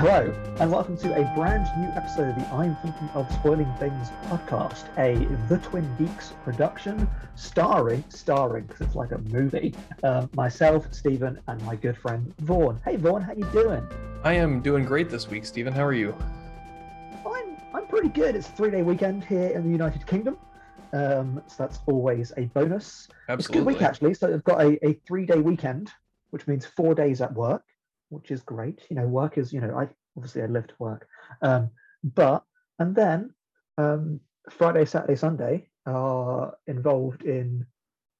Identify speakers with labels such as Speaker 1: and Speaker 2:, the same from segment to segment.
Speaker 1: Hello, and welcome to a brand new episode of the I'm Thinking of Spoiling Things podcast, a The Twin Geeks production, starring, starring, because it's like a movie, um, myself, Stephen, and my good friend Vaughan. Hey Vaughan, how you doing?
Speaker 2: I am doing great this week, Stephen. How are you?
Speaker 1: I'm, I'm pretty good. It's a three-day weekend here in the United Kingdom, um, so that's always a bonus.
Speaker 2: Absolutely.
Speaker 1: It's a good week actually. So I've got a, a three-day weekend, which means four days at work which is great. You know, work is, you know, I obviously I live to work. Um, but and then um, Friday, Saturday, Sunday are involved in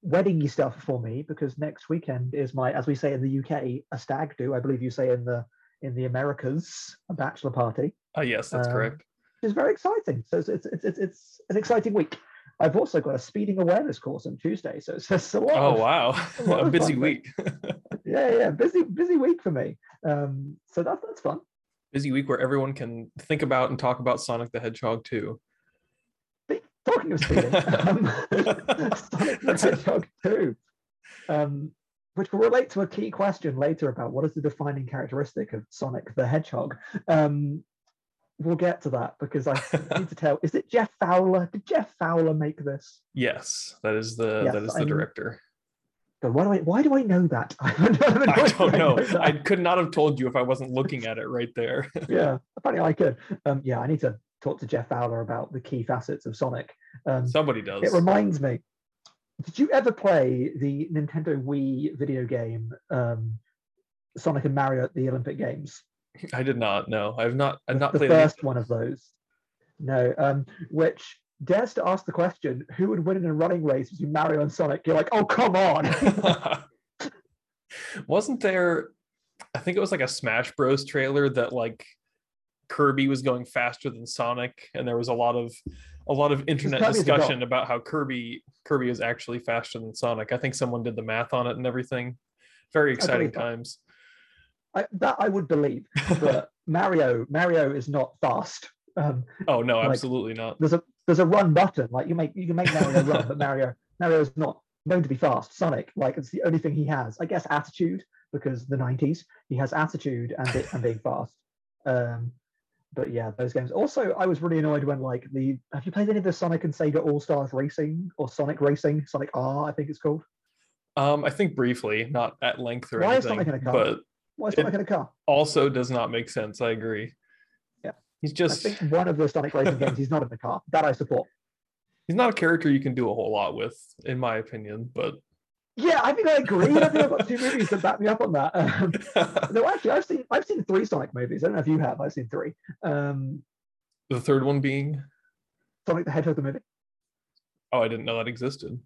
Speaker 1: weddingy stuff for me because next weekend is my, as we say in the UK, a stag do. I believe you say in the in the Americas, a bachelor party.
Speaker 2: Uh, yes, that's
Speaker 1: Um,
Speaker 2: correct.
Speaker 1: Which is very exciting. So it's it's, it's it's it's an exciting week. I've also got a speeding awareness course on Tuesday, so it's just a lot.
Speaker 2: Oh
Speaker 1: of-
Speaker 2: wow,
Speaker 1: a
Speaker 2: a busy week.
Speaker 1: yeah, yeah, busy busy week for me. Um, so that's that's fun.
Speaker 2: Busy week where everyone can think about and talk about Sonic the Hedgehog too.
Speaker 1: Talking of speeding, um, Sonic the
Speaker 2: That's.
Speaker 1: Hedgehog 2, um, which will relate to a key question later about what is the defining characteristic of Sonic the Hedgehog. Um, we'll get to that because I need to tell. Is it Jeff Fowler? Did Jeff Fowler make this?
Speaker 2: Yes, that is the
Speaker 1: Yes,
Speaker 2: that is the
Speaker 1: I'm-
Speaker 2: director.
Speaker 1: God, why do I why do I know that? I don't, know
Speaker 2: I don't know.
Speaker 1: that.
Speaker 2: I could not have told you if I wasn't looking at it right there.
Speaker 1: yeah, apparently I could. Um, yeah, I need to talk to Jeff Fowler about the key facets of Sonic. Um,
Speaker 2: Somebody does.
Speaker 1: It reminds me. Did you ever play the Nintendo Wii video game um, Sonic and Mario at the Olympic Games?
Speaker 2: I did not. No, I've not. I've not
Speaker 1: the
Speaker 2: played.
Speaker 1: first one of those. No, um, which dares to ask the question: Who would win in a running race between Mario and Sonic? You're like, oh come on!
Speaker 2: Wasn't there? I think it was like a Smash Bros. trailer that like Kirby was going faster than Sonic, and there was a lot of a lot of internet
Speaker 1: Kirby's a dog.
Speaker 2: discussion about how Kirby Kirby is actually faster than Sonic. I think someone did the math on it and everything. Very exciting times.
Speaker 1: I, that I would believe, but Mario Mario is not fast. Um,
Speaker 2: Oh no,
Speaker 1: Like-
Speaker 2: absolutely not.
Speaker 1: there's a there's a run button. Like you make you can make Mario run, but Mario Mario is not known to be fast. Sonic, like it's the only thing he has. I guess attitude because the 90s he has attitude and it, and being fast. Um, but yeah, those games. Also, I was really annoyed when like the have you played any of the Sonic and Sega All Stars Racing or Sonic Racing? Sonic R, I think it's called.
Speaker 2: Um, I think briefly, not at length or
Speaker 1: Why is
Speaker 2: anything,
Speaker 1: Sonic in a car?
Speaker 2: but
Speaker 1: Why is Sonic in a car?
Speaker 2: also does not make sense. I agree. He's
Speaker 1: I
Speaker 2: just
Speaker 1: think one of the Sonic Racing games he's not in the car. That I support.
Speaker 2: he's not a character you can do a whole lot with, in my opinion. But
Speaker 1: Yeah, I think I agree. I think I've got two movies that back me up on that. Um, no, actually, I've seen I've seen three Sonic movies. I don't know if you have. I've seen three. Um,
Speaker 2: the third one being
Speaker 1: Sonic the Hedgehog the movie.
Speaker 2: oh, I didn't know that existed.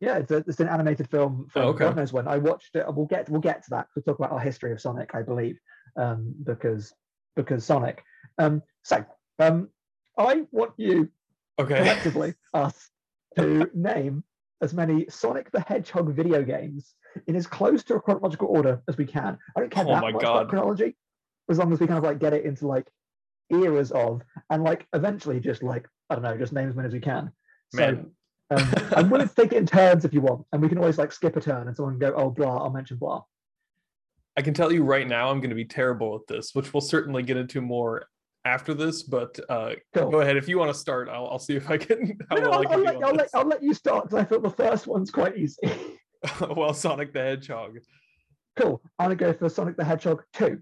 Speaker 1: Yeah, it's, a, it's an animated film from
Speaker 2: Oh, okay.
Speaker 1: God knows when. I watched it. We'll get we'll get to that. We'll talk about our history of Sonic, I believe, um, because because Sonic. Um, so um, I want you
Speaker 2: Okay.
Speaker 1: collectively us to name as many Sonic the Hedgehog video games in as close to a chronological order as we can. I don't care
Speaker 2: Oh
Speaker 1: that much about chronology, as long as we kind of like get it into like eras of and like eventually just like I don't know, just name as many as we can. So
Speaker 2: Man,
Speaker 1: um, I'm willing to take it in turns if you want, and we can always like skip a turn and someone go, oh blah, I'll mention blah.
Speaker 2: I can tell you right now, I'm going to be terrible at this, which we'll certainly get into more after this. But uh,
Speaker 1: Cool.
Speaker 2: go ahead if you want to start. I'll, I'll see if I can. How
Speaker 1: No,
Speaker 2: well I
Speaker 1: I'll, I'll let, I'll, let. I'll let you start because I thought the first one's quite easy.
Speaker 2: well, Sonic the Hedgehog
Speaker 1: cool. I'm gonna go for Sonic the Hedgehog 2.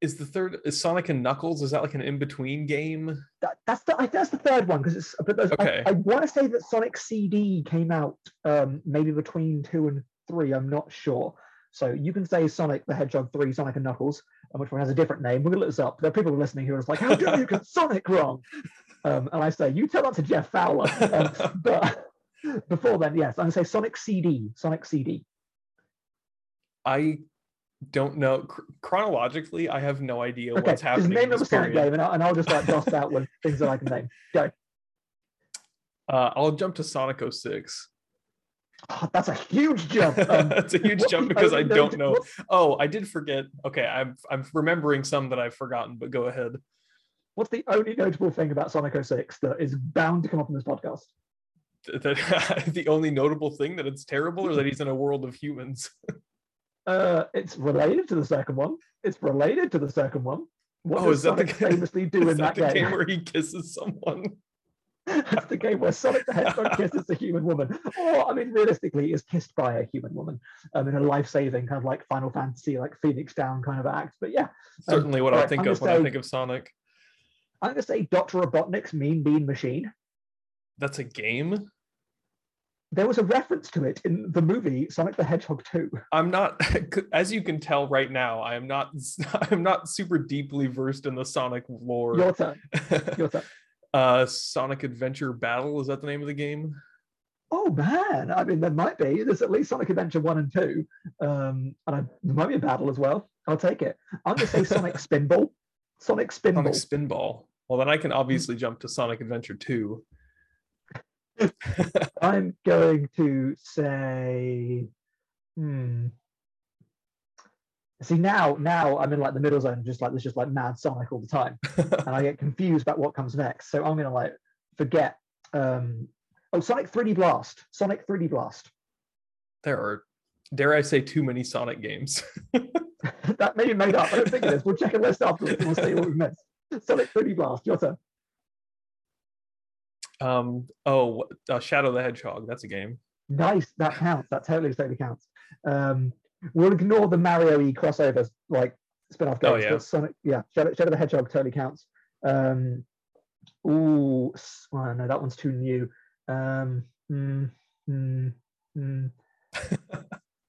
Speaker 2: is the third. Is Sonic and Knuckles? Is that like an in between game?
Speaker 1: that, that's the I that's the third one because it's but
Speaker 2: Okay.
Speaker 1: I, I want to say that Sonic CD came out um maybe between two and three. I'm not sure. So you can say Sonic the Hedgehog three, Sonic and Knuckles, and which one has a different name. We're gonna look this up. There are people listening who are just like, "How dare you get Sonic wrong?" Um, and I say, "You tell that to Jeff Fowler." Um, but before then, yes, I'm gonna say Sonic CD, Sonic CD.
Speaker 2: I don't know Chr- chronologically. I have no idea
Speaker 1: Okay,
Speaker 2: what's
Speaker 1: just
Speaker 2: happening.
Speaker 1: name
Speaker 2: in
Speaker 1: them a Sonic game, and I'll, and I'll just like dust out with things that I can name. Go.
Speaker 2: Uh, I'll jump to Sonic 06.
Speaker 1: Oh, that's a huge jump. Um,
Speaker 2: It's a huge jump because I don't know. Oh, I did forget. Okay, I'm I'm remembering some that I've forgotten, but go ahead.
Speaker 1: What's the only notable thing about Sonic 06 that is bound to come up in this podcast?
Speaker 2: That the only notable thing that it's terrible or that he's in a world of humans.
Speaker 1: Uh, it's related to the second one. It's related to the second one. What
Speaker 2: Oh,
Speaker 1: does
Speaker 2: is that the
Speaker 1: Sonic
Speaker 2: game-
Speaker 1: famously do in
Speaker 2: that
Speaker 1: that,
Speaker 2: the game
Speaker 1: game?
Speaker 2: where he kisses someone?
Speaker 1: That's the game where Sonic the Hedgehog kisses a human woman. Or, I mean, realistically, is kissed by a human woman um, in a life-saving kind of like Final Fantasy, like Phoenix Down kind of act. But yeah,
Speaker 2: Certainly what I think
Speaker 1: I'm
Speaker 2: of when I think of Sonic.
Speaker 1: I'm going to say Dr. Robotnik's Mean Bean Machine.
Speaker 2: That's a game.
Speaker 1: There was a reference to it in the movie Sonic the Hedgehog 2.
Speaker 2: I'm not, as you can tell right now, I am not. I'm not super deeply versed in the Sonic lore.
Speaker 1: Your turn. Your turn.
Speaker 2: Uh, Sonic Adventure Battle is that the name of the game?
Speaker 1: Oh man, I mean, there might be. There's at least Sonic Adventure 1 and 2. Um, and I, there might be a battle as well. I'll take it. I'm to say Sonic Spinball. Sonic Spinball.
Speaker 2: Sonic Spinball. Well, then I can obviously jump to Sonic Adventure 2.
Speaker 1: I'm going to say, hmm. See now, now I'm in like the middle zone, just like there's just like mad Sonic all the time, and I get confused about what comes next. So I'm gonna like forget. Um, oh, Sonic 3D Blast, Sonic 3D Blast.
Speaker 2: there are, dare I say, too many Sonic games.
Speaker 1: that may be made up. I don't think it is. We'll check a list afterwards. and We'll see what we missed. Sonic 3D Blast. Your turn.
Speaker 2: um. Oh, uh, Shadow the Hedgehog. That's a game.
Speaker 1: Nice. That counts. That totally totally counts. Um, we'll ignore the Mario E crossovers like spin-off
Speaker 2: Oh,
Speaker 1: games.
Speaker 2: yeah.
Speaker 1: but Sonic, yeah, Shadow, Shadow the Hedgehog totally counts. Um, ooh, oh, no, that one's too new. Um, mm, mm, mm.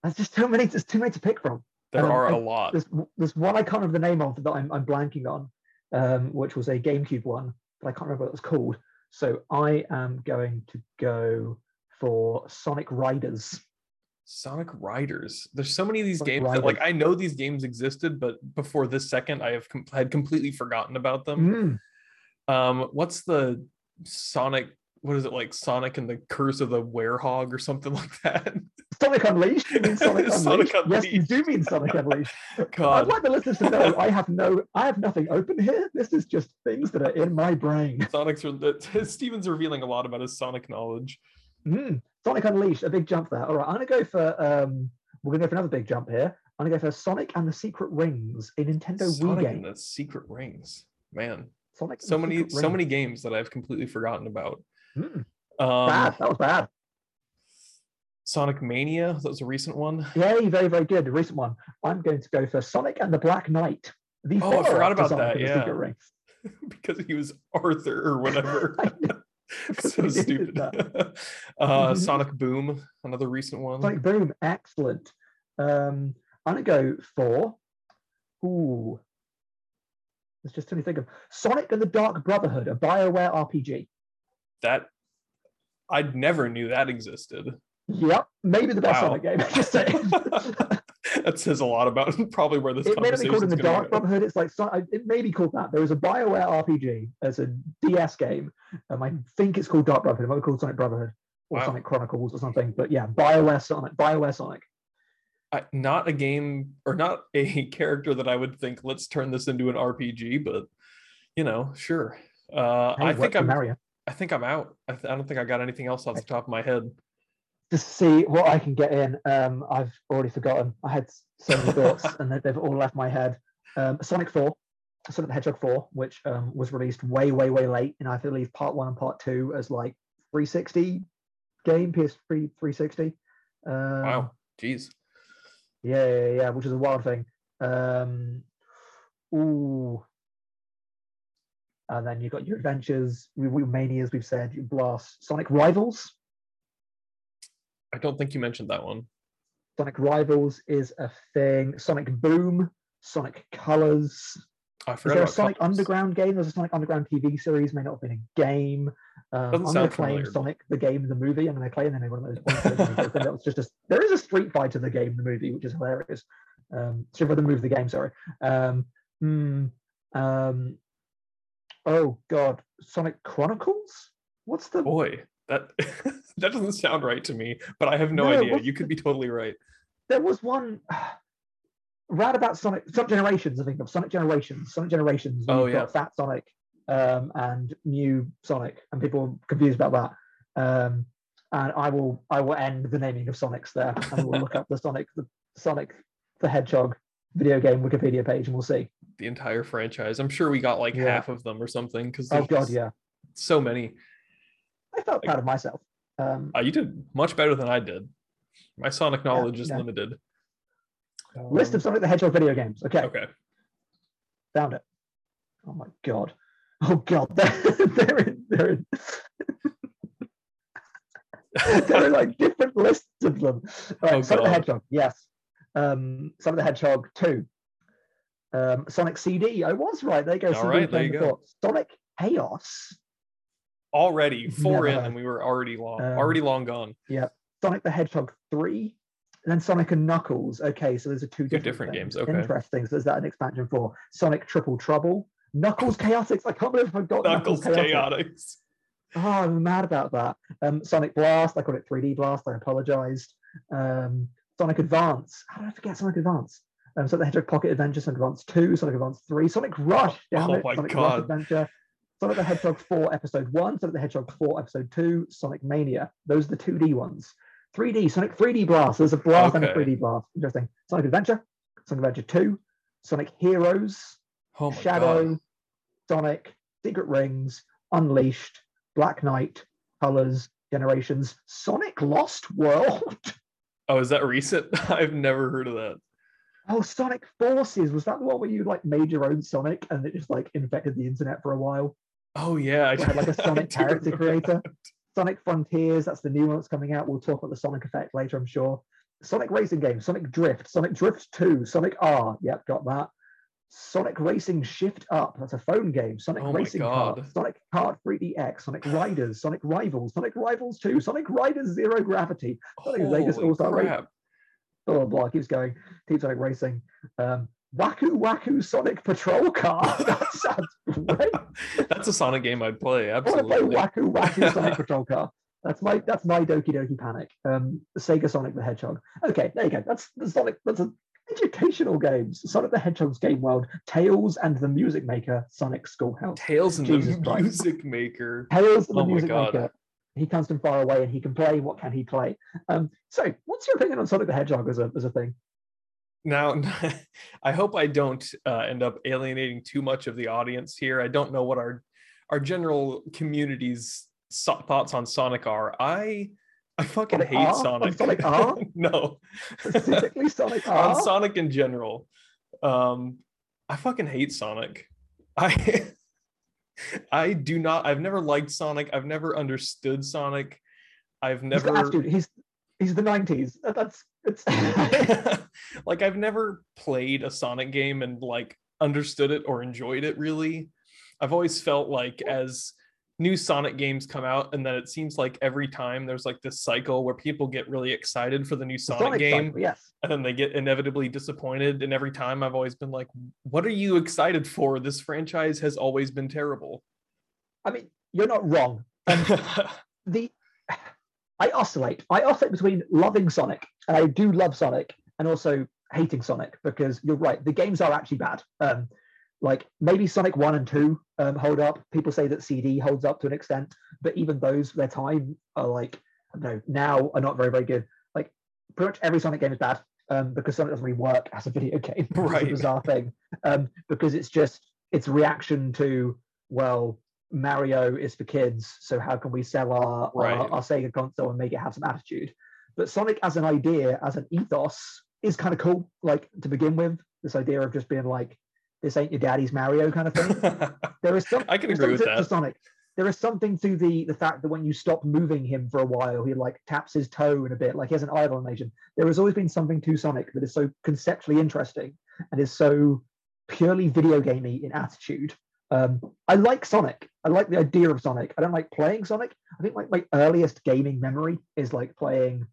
Speaker 1: There's just too many. There's too many to pick from.
Speaker 2: There
Speaker 1: Um,
Speaker 2: are a lot.
Speaker 1: There's there's one I can't remember the name of that I'm, I'm blanking on, um, which was a GameCube one, but I can't remember what it was called. So I am going to go for Sonic Riders.
Speaker 2: Sonic Riders. There's so many of these
Speaker 1: Sonic
Speaker 2: games that, like, I know these games existed, but before this second, I have com- had completely forgotten about them.
Speaker 1: Mm,
Speaker 2: Um, what's the Sonic? What is it like? Sonic and the Curse of the Werehog or something like that?
Speaker 1: Sonic Unleashed. You mean Sonic Unleashed?
Speaker 2: Sonic
Speaker 1: Yes, you do mean Sonic Unleashed. I'd like the listeners to know I have no, I have nothing open here. This is just things that are in my brain.
Speaker 2: Sonic's Stephen's revealing a lot about his Sonic knowledge.
Speaker 1: Mm, Sonic Unleashed, a big jump there. All right, I'm gonna go for. Um, we're gonna go for another big jump here. I'm gonna go for Sonic and the Secret Rings, a Nintendo Wii
Speaker 2: Sonic
Speaker 1: game.
Speaker 2: and the Secret Rings. Man,
Speaker 1: Sonic.
Speaker 2: so many,
Speaker 1: Secret
Speaker 2: so
Speaker 1: Rings.
Speaker 2: many games that I've completely forgotten about.
Speaker 1: Mm,
Speaker 2: Um,
Speaker 1: bad. That was bad.
Speaker 2: Sonic Mania. That was a recent one.
Speaker 1: Yay, very, very good. The recent one. I'm going to go for Sonic and the Black Knight. The
Speaker 2: Oh, I forgot about that, yeah. Because he was Arthur or whatever.
Speaker 1: I know, because
Speaker 2: so stupid. uh, Sonic Boom, another recent one.
Speaker 1: Sonic Boom, excellent. Um, I'm gonna go for. Ooh, there's just many to think of. Sonic and the Dark Brotherhood, a Bioware RPG.
Speaker 2: that I never knew that existed.
Speaker 1: Yep, maybe the best
Speaker 2: Wow.
Speaker 1: Sonic game. Just saying.
Speaker 2: that says a lot about probably where this
Speaker 1: it may be called in the Dark. Brotherhood. It's like it may be called that. There is a Bioware RPG as a DS game. Um, I think it's called Dark Brotherhood. It might be called Sonic Brotherhood or
Speaker 2: Wow.
Speaker 1: Sonic Chronicles or something. But yeah, Bioware Sonic. Bioware Sonic.
Speaker 2: I, not a game or not a character that I would think let's turn this into an RPG, but you know, sure. Uh,
Speaker 1: Hey,
Speaker 2: I think I'm.
Speaker 1: Mario.
Speaker 2: I think I'm out. I, th- I don't think I got anything else off the top of my head.
Speaker 1: To see what I can get in. Um, I've already forgotten. I had so many thoughts, and they- they've all left my head. Um, Sonic Four, Sonic the Hedgehog Four, which um, was released way, way, way late, and I believe Part One and Part Two as like 360 game, PS3 360. Um,
Speaker 2: Wow, jeez.
Speaker 1: Yeah, yeah, yeah, which is a wild thing. Um, ooh. And then you've got your adventures, we, we manias, we've said, your blast, Sonic Rivals.
Speaker 2: I don't think you mentioned that one.
Speaker 1: Sonic Rivals is a thing. Sonic Boom, Sonic Colors.
Speaker 2: I
Speaker 1: Is
Speaker 2: forgot
Speaker 1: there a Sonic
Speaker 2: Colors.
Speaker 1: Underground game? There's a Sonic Underground TV series, may not have been a game. Um, I'm going to claim. Sonic the game, the movie. I'm going to claim of one of those. points for the movie, but then that was just a, there is a Street Fighter the game, the movie, which is hilarious. Um, Street Fighter the movie, the game. Sorry. Um, hmm, um, oh God, Sonic Chronicles. What's the
Speaker 2: Boy, that that doesn't sound right to me, but I have no,
Speaker 1: No,
Speaker 2: idea. You could be totally right.
Speaker 1: there was one right about Sonic Sonic Generations, I think of Sonic Generations. Sonic Generations.
Speaker 2: Oh,
Speaker 1: you've got Fat Sonic um, and New Sonic, and people are confused about that. Um, and I will I will end the naming of Sonics there, and we'll look up the Sonic the Sonic the Hedgehog video game Wikipedia page and we'll see.
Speaker 2: The entire franchise. I'm sure we got like
Speaker 1: Yeah.
Speaker 2: half of them or something because
Speaker 1: Oh god, yeah.
Speaker 2: so many.
Speaker 1: I felt proud of myself. Um,
Speaker 2: Uh, you did much better than I did. My Sonic knowledge is
Speaker 1: yeah.
Speaker 2: limited.
Speaker 1: list of Sonic the Hedgehog video games. Okay,
Speaker 2: Okay.
Speaker 1: found it. Oh my god. Oh god, they're, they're in, they're in, there are like different lists of them. All right,
Speaker 2: Oh,
Speaker 1: Sonic the Hedgehog, yes. Um, Sonic the Hedgehog 2. Um, Sonic CD, I was right. There you go.
Speaker 2: All
Speaker 1: CD
Speaker 2: right, there you go.
Speaker 1: thought. Sonic Chaos.
Speaker 2: Already four
Speaker 1: Never
Speaker 2: in, and we were already long,
Speaker 1: Um,
Speaker 2: already long gone.
Speaker 1: Yeah sonic the Hedgehog 3. And then Sonic and Knuckles. Okay, so those are two different,
Speaker 2: different games, okay.
Speaker 1: Interesting. So is that an expansion for Sonic Triple Trouble? Knuckles Chaotix. I can't believe I forgot
Speaker 2: Knuckles
Speaker 1: Chaotix.
Speaker 2: Chaotix.
Speaker 1: Oh, I'm mad about that. Um, Sonic Blast, I called it 3D Blast. I apologized. Um, Sonic Advance. How did I forget Sonic Advance? Um, Sonic the Hedgehog Pocket Adventure, Sonic Advance 2, Sonic Advance 3, Sonic Rush. Damn
Speaker 2: Oh
Speaker 1: it.
Speaker 2: my
Speaker 1: Sonic
Speaker 2: God.
Speaker 1: Rush Adventure. Sonic the Hedgehog 4 Episode 1, Sonic the Hedgehog 4 Episode 2, Sonic Mania. Those are the 2D ones. 3D, Sonic 3D Blast. There's a blast and a 3D blast. Interesting. Sonic Adventure, Sonic Adventure 2, Sonic Heroes,
Speaker 2: Oh
Speaker 1: Shadow,
Speaker 2: god.
Speaker 1: Sonic, Secret Rings, Unleashed, Black Knight, Colors, Generations, Sonic Lost World.
Speaker 2: Oh, is that recent? I've never heard of that.
Speaker 1: Oh, Sonic Forces. Was that the one where you like made your own Sonic and it just like infected the internet for a while?
Speaker 2: Oh yeah, I
Speaker 1: had like a Sonic character creator. Sonic Frontiers, that's the new one that's coming out. We'll talk about the Sonic effect later, I'm sure. Sonic Racing Game, Sonic Drift, Sonic Drift 2, Sonic R. Yep, got that. Sonic Racing Shift Up, that's a phone game. Sonic
Speaker 2: Oh
Speaker 1: Racing Kart. Sonic Kart 3DX, Sonic Riders, Sonic Rivals, Sonic Rivals 2, Sonic Riders Zero Gravity, Sonic Vegas
Speaker 2: Holy
Speaker 1: All-Star Race.
Speaker 2: crap.
Speaker 1: blah blah blah keeps going keeps Sonic Racing. Um, Waku Waku Sonic Patrol Car. that sounds great.
Speaker 2: That's a Sonic game I'd play.
Speaker 1: I want to play
Speaker 2: Absolutely.
Speaker 1: Waku Waku Sonic Patrol Car. That's my that's my Doki Doki Panic. Um, Sega Sonic the Hedgehog. Okay, there you go. That's the Sonic. That's a educational games. Sonic the Hedgehog's Game World, Tails and the Music Maker, Sonic Schoolhouse.
Speaker 2: Tails and
Speaker 1: Jesus
Speaker 2: the
Speaker 1: Christ.
Speaker 2: Music Maker.
Speaker 1: Tails and the
Speaker 2: Oh my
Speaker 1: Music
Speaker 2: God.
Speaker 1: Maker. He comes from far away and he can play. What can he play? Um, so, what's your opinion on Sonic the Hedgehog as a as a thing?
Speaker 2: Now, I hope I don't uh, end up alienating too much of the audience here. I don't know what our our general community's so- thoughts on Sonic are. I I fucking
Speaker 1: Sonic
Speaker 2: hate
Speaker 1: R?
Speaker 2: Sonic.
Speaker 1: Sonic R?
Speaker 2: no,
Speaker 1: Specifically, Sonic
Speaker 2: on Sonic in general. Um, I fucking hate Sonic. I I do not. I've never liked Sonic. I've never understood Sonic. I've never.
Speaker 1: He's he's the nineties. That's it's.
Speaker 2: like I've never played a Sonic game and like understood it or enjoyed it really. I've always felt like as new Sonic games come out and then it seems like every time there's like this cycle where people get really excited for the new Sonic,
Speaker 1: Sonic
Speaker 2: game
Speaker 1: cycle, yes.
Speaker 2: and then they get inevitably disappointed and every time I've always been like what are you excited for? This franchise has always been terrible.
Speaker 1: I mean, you're not wrong. Um, the I oscillate. I oscillate between loving Sonic, and I do love Sonic, and also hating Sonic because you're right. The games are actually bad. Um, like maybe Sonic One and Two um, hold up. People say that CD holds up to an extent, but even those, their time are like I don't know now are not very very good. Like pretty much every Sonic game is bad um, because Sonic doesn't really work as a video game. It's
Speaker 2: Right.
Speaker 1: a bizarre thing um, because it's just it's reaction to well Mario is for kids, so how can we sell our,
Speaker 2: Right.
Speaker 1: our, our Sega console and make it have some attitude? But Sonic as an idea, as an ethos, is kind of cool. Like to begin with, this idea of just being like, this ain't your daddy's Mario kind of thing. There is some,
Speaker 2: I can agree with
Speaker 1: something to
Speaker 2: that.
Speaker 1: Sonic. There is something to the the fact that when you stop moving him for a while, he like taps his toe in a bit, like he has an idle animation. There has always been something to Sonic that is so conceptually interesting and is so purely video gamey in attitude. Um, I like Sonic. I like the idea of Sonic. I don't like playing Sonic. I think like my earliest gaming memory is like playing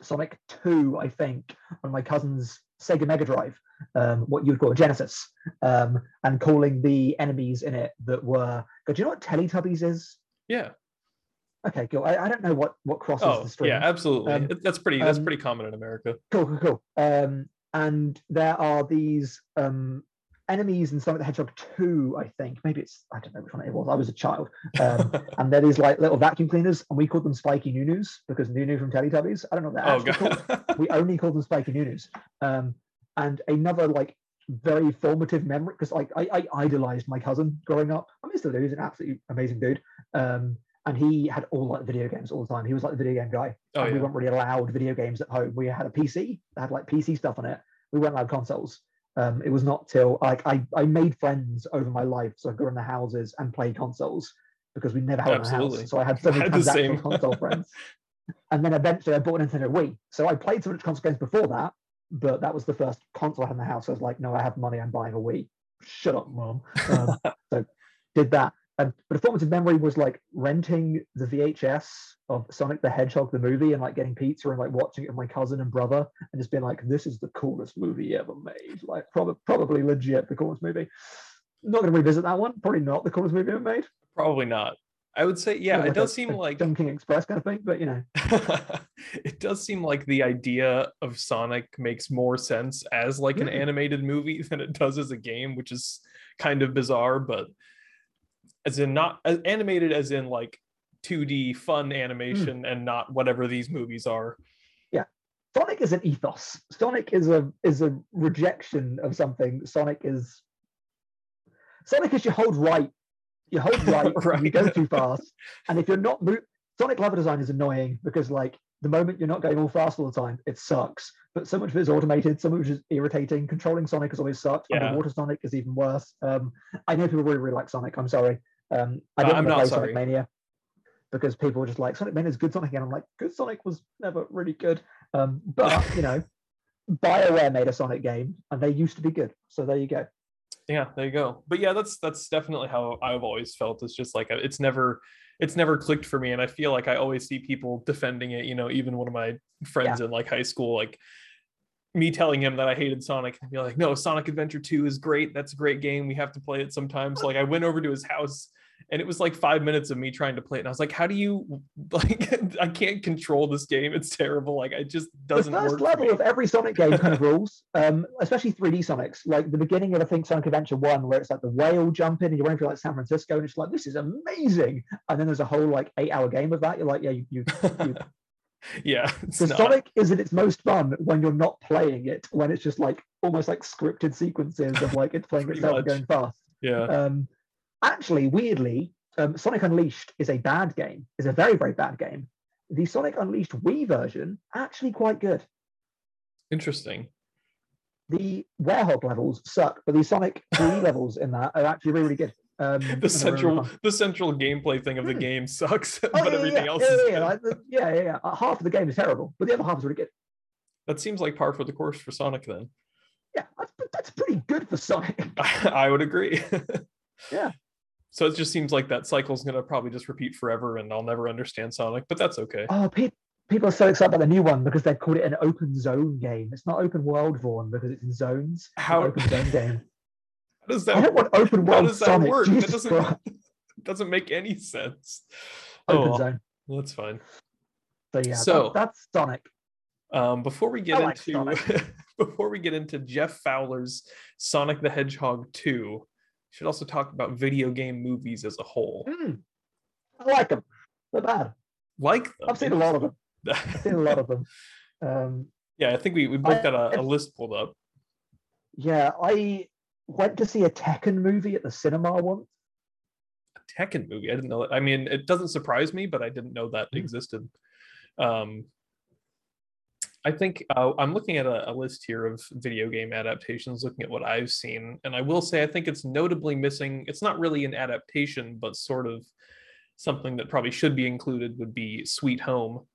Speaker 1: Sonic 2, I think, on my cousin's Sega Mega Drive, um, what you'd call a Genesis, um, and calling the enemies in it that were. God, do you know what Teletubbies is?
Speaker 2: yeah.
Speaker 1: Okay, cool. I, I don't know what what crosses
Speaker 2: Oh,
Speaker 1: the stream.
Speaker 2: yeah, absolutely.
Speaker 1: Um,
Speaker 2: that's pretty that's
Speaker 1: um,
Speaker 2: pretty common in America.
Speaker 1: Cool, cool, cool. Um, and there are these um, enemies in Sonic the Hedgehog 2, I think. Maybe it's, I don't know which one it was. I was a child. Um, and there is like little vacuum cleaners, and we called them Spiky Nunus because Nunu from Teletubbies. I don't know what they're
Speaker 2: oh
Speaker 1: actually called. We only called them Spiky Nunus. Um, and another like very formative memory because like I, I idolized my cousin growing up. I mean, still do. He's an absolutely amazing dude. Um, and he had all like video games all the time. He was like the video game guy.
Speaker 2: Oh,
Speaker 1: and we weren't really allowed video games at home. We had a PC that had like PC stuff on it. We weren't allowed consoles. Um, it was not till like I, I made friends over my life, so I go in the houses and play consoles because we never had in house. So I had so many
Speaker 2: had the same.
Speaker 1: transactional console friends. And then eventually I bought a Nintendo Wii. So I played so much console games before that, but that was the first console I had in the house. I was like, no, I have money, I'm buying a Wii. Shut up, mom. Um, so did that. And but a formative memory was like renting the VHS of Sonic the Hedgehog the movie and like getting pizza and like watching it with my cousin and brother and just being like, this is the coolest movie ever made. Like probably probably legit the coolest movie. Not gonna revisit that one. Probably not the coolest movie ever made.
Speaker 2: Probably not. I would say, yeah,
Speaker 1: Like
Speaker 2: it does
Speaker 1: a-
Speaker 2: seem
Speaker 1: a
Speaker 2: like
Speaker 1: Chungking Express kind of thing, but you know.
Speaker 2: it does seem like the idea of Sonic makes more sense as like an
Speaker 1: Mm.
Speaker 2: animated movie than it does as a game, which is kind of bizarre, but as in not as animated as in like 2D fun animation and not whatever these movies are. Yeah.
Speaker 1: Sonic is an ethos. Sonic is a is a rejection of something. Sonic is Sonic is you hold right, you hold right, and you go too fast. And if you're not mo- Sonic level design is annoying because like the moment you're not going all fast all the time, it sucks. But so much of it is automated, of it is irritating. Controlling Sonic has always sucked.
Speaker 2: Yeah.
Speaker 1: Underwater Sonic is even worse. Um, I know people really, really like Sonic. I'm sorry. Um, I
Speaker 2: Uh,
Speaker 1: didn't
Speaker 2: I'm not
Speaker 1: play
Speaker 2: sorry.
Speaker 1: Sonic Mania because people were just like Sonic Mania is good Sonic, and I'm like, good Sonic was never really good. Um, but you know, BioWare made a Sonic game, and they used to be good. So there you go.
Speaker 2: yeah there you go but yeah that's that's definitely how i've always felt it's just like it's never it's never clicked for me and i feel like i always see people defending it you know even one of my friends in like high school like me telling him that i hated sonic and be like no sonic adventure 2 is great that's a great game we have to play it sometimes like i went over to his house and it was like five minutes of me trying to play it and i was like how do you like i can't control this game it's terrible like it just doesn't
Speaker 1: the first level of every Sonic game kind of rules, um, especially 3D Sonics. Like the beginning of I think Sonic Adventure One, where it's like the whale jumping and you're running through like San Francisco, and it's like this is amazing. And then there's a whole like eight-hour game of that. You're like, yeah, you. you
Speaker 2: yeah it's
Speaker 1: so
Speaker 2: not.
Speaker 1: Sonic is at its most fun when you're not playing it, when it's just like almost like scripted sequences of like it's playing itself going fast.
Speaker 2: yeah
Speaker 1: Um, actually, weirdly, um, Sonic Unleashed is a bad game. It's a very very bad game. The Sonic Unleashed Wii version actually quite good.
Speaker 2: interesting
Speaker 1: The Werehog levels suck, but the Sonic 3D levels in that are actually really really good. Um,
Speaker 2: the
Speaker 1: really, really
Speaker 2: central the central gameplay thing of the
Speaker 1: Hmm.
Speaker 2: game sucks
Speaker 1: Oh,
Speaker 2: but
Speaker 1: yeah,
Speaker 2: everything
Speaker 1: yeah,
Speaker 2: else
Speaker 1: yeah,
Speaker 2: is
Speaker 1: yeah,
Speaker 2: good.
Speaker 1: like, the- yeah, yeah, yeah. Uh, Half of the game is terrible, but the other half is really good.
Speaker 2: that seems like par for the course for sonic then
Speaker 1: Yeah, that's, that's pretty good for Sonic.
Speaker 2: i would agree
Speaker 1: Yeah.
Speaker 2: So it just seems like that cycle's going to probably just repeat forever and i'll never understand sonic but that's okay
Speaker 1: Oh, pe- people are so excited about the new one because they've called it an open zone game. It's not open world, Vaughan, because it's in zones.
Speaker 2: How-
Speaker 1: open zone game.
Speaker 2: how does
Speaker 1: I
Speaker 2: that
Speaker 1: don't want open
Speaker 2: how does that
Speaker 1: Sonic.
Speaker 2: work that doesn't doesn't make any sense
Speaker 1: Open
Speaker 2: oh well,
Speaker 1: zone.
Speaker 2: that's fine
Speaker 1: So yeah,
Speaker 2: So-
Speaker 1: that, that's Sonic.
Speaker 2: Um, before we get
Speaker 1: I like
Speaker 2: into before we get into Jeff Fowler's Sonic the Hedgehog 2, we should also talk about video game movies as a whole.
Speaker 1: Mm, I like them. They're bad.
Speaker 2: Like them.
Speaker 1: I've seen a lot of them. I've seen a lot of them. Um,
Speaker 2: yeah, I think we, we both
Speaker 1: I-
Speaker 2: got a, a list pulled up.
Speaker 1: yeah, I went to see a Tekken movie at the cinema once.
Speaker 2: A Tekken movie. I didn't know that. I mean, it doesn't surprise me, but I didn't know that
Speaker 1: Mm.
Speaker 2: existed. Um, I think uh, I'm looking at a, a list here of video game adaptations, looking at what I've seen, and I will say I think it's notably missing. It's not really an adaptation, but sort of something that probably should be included would be Sweet Home.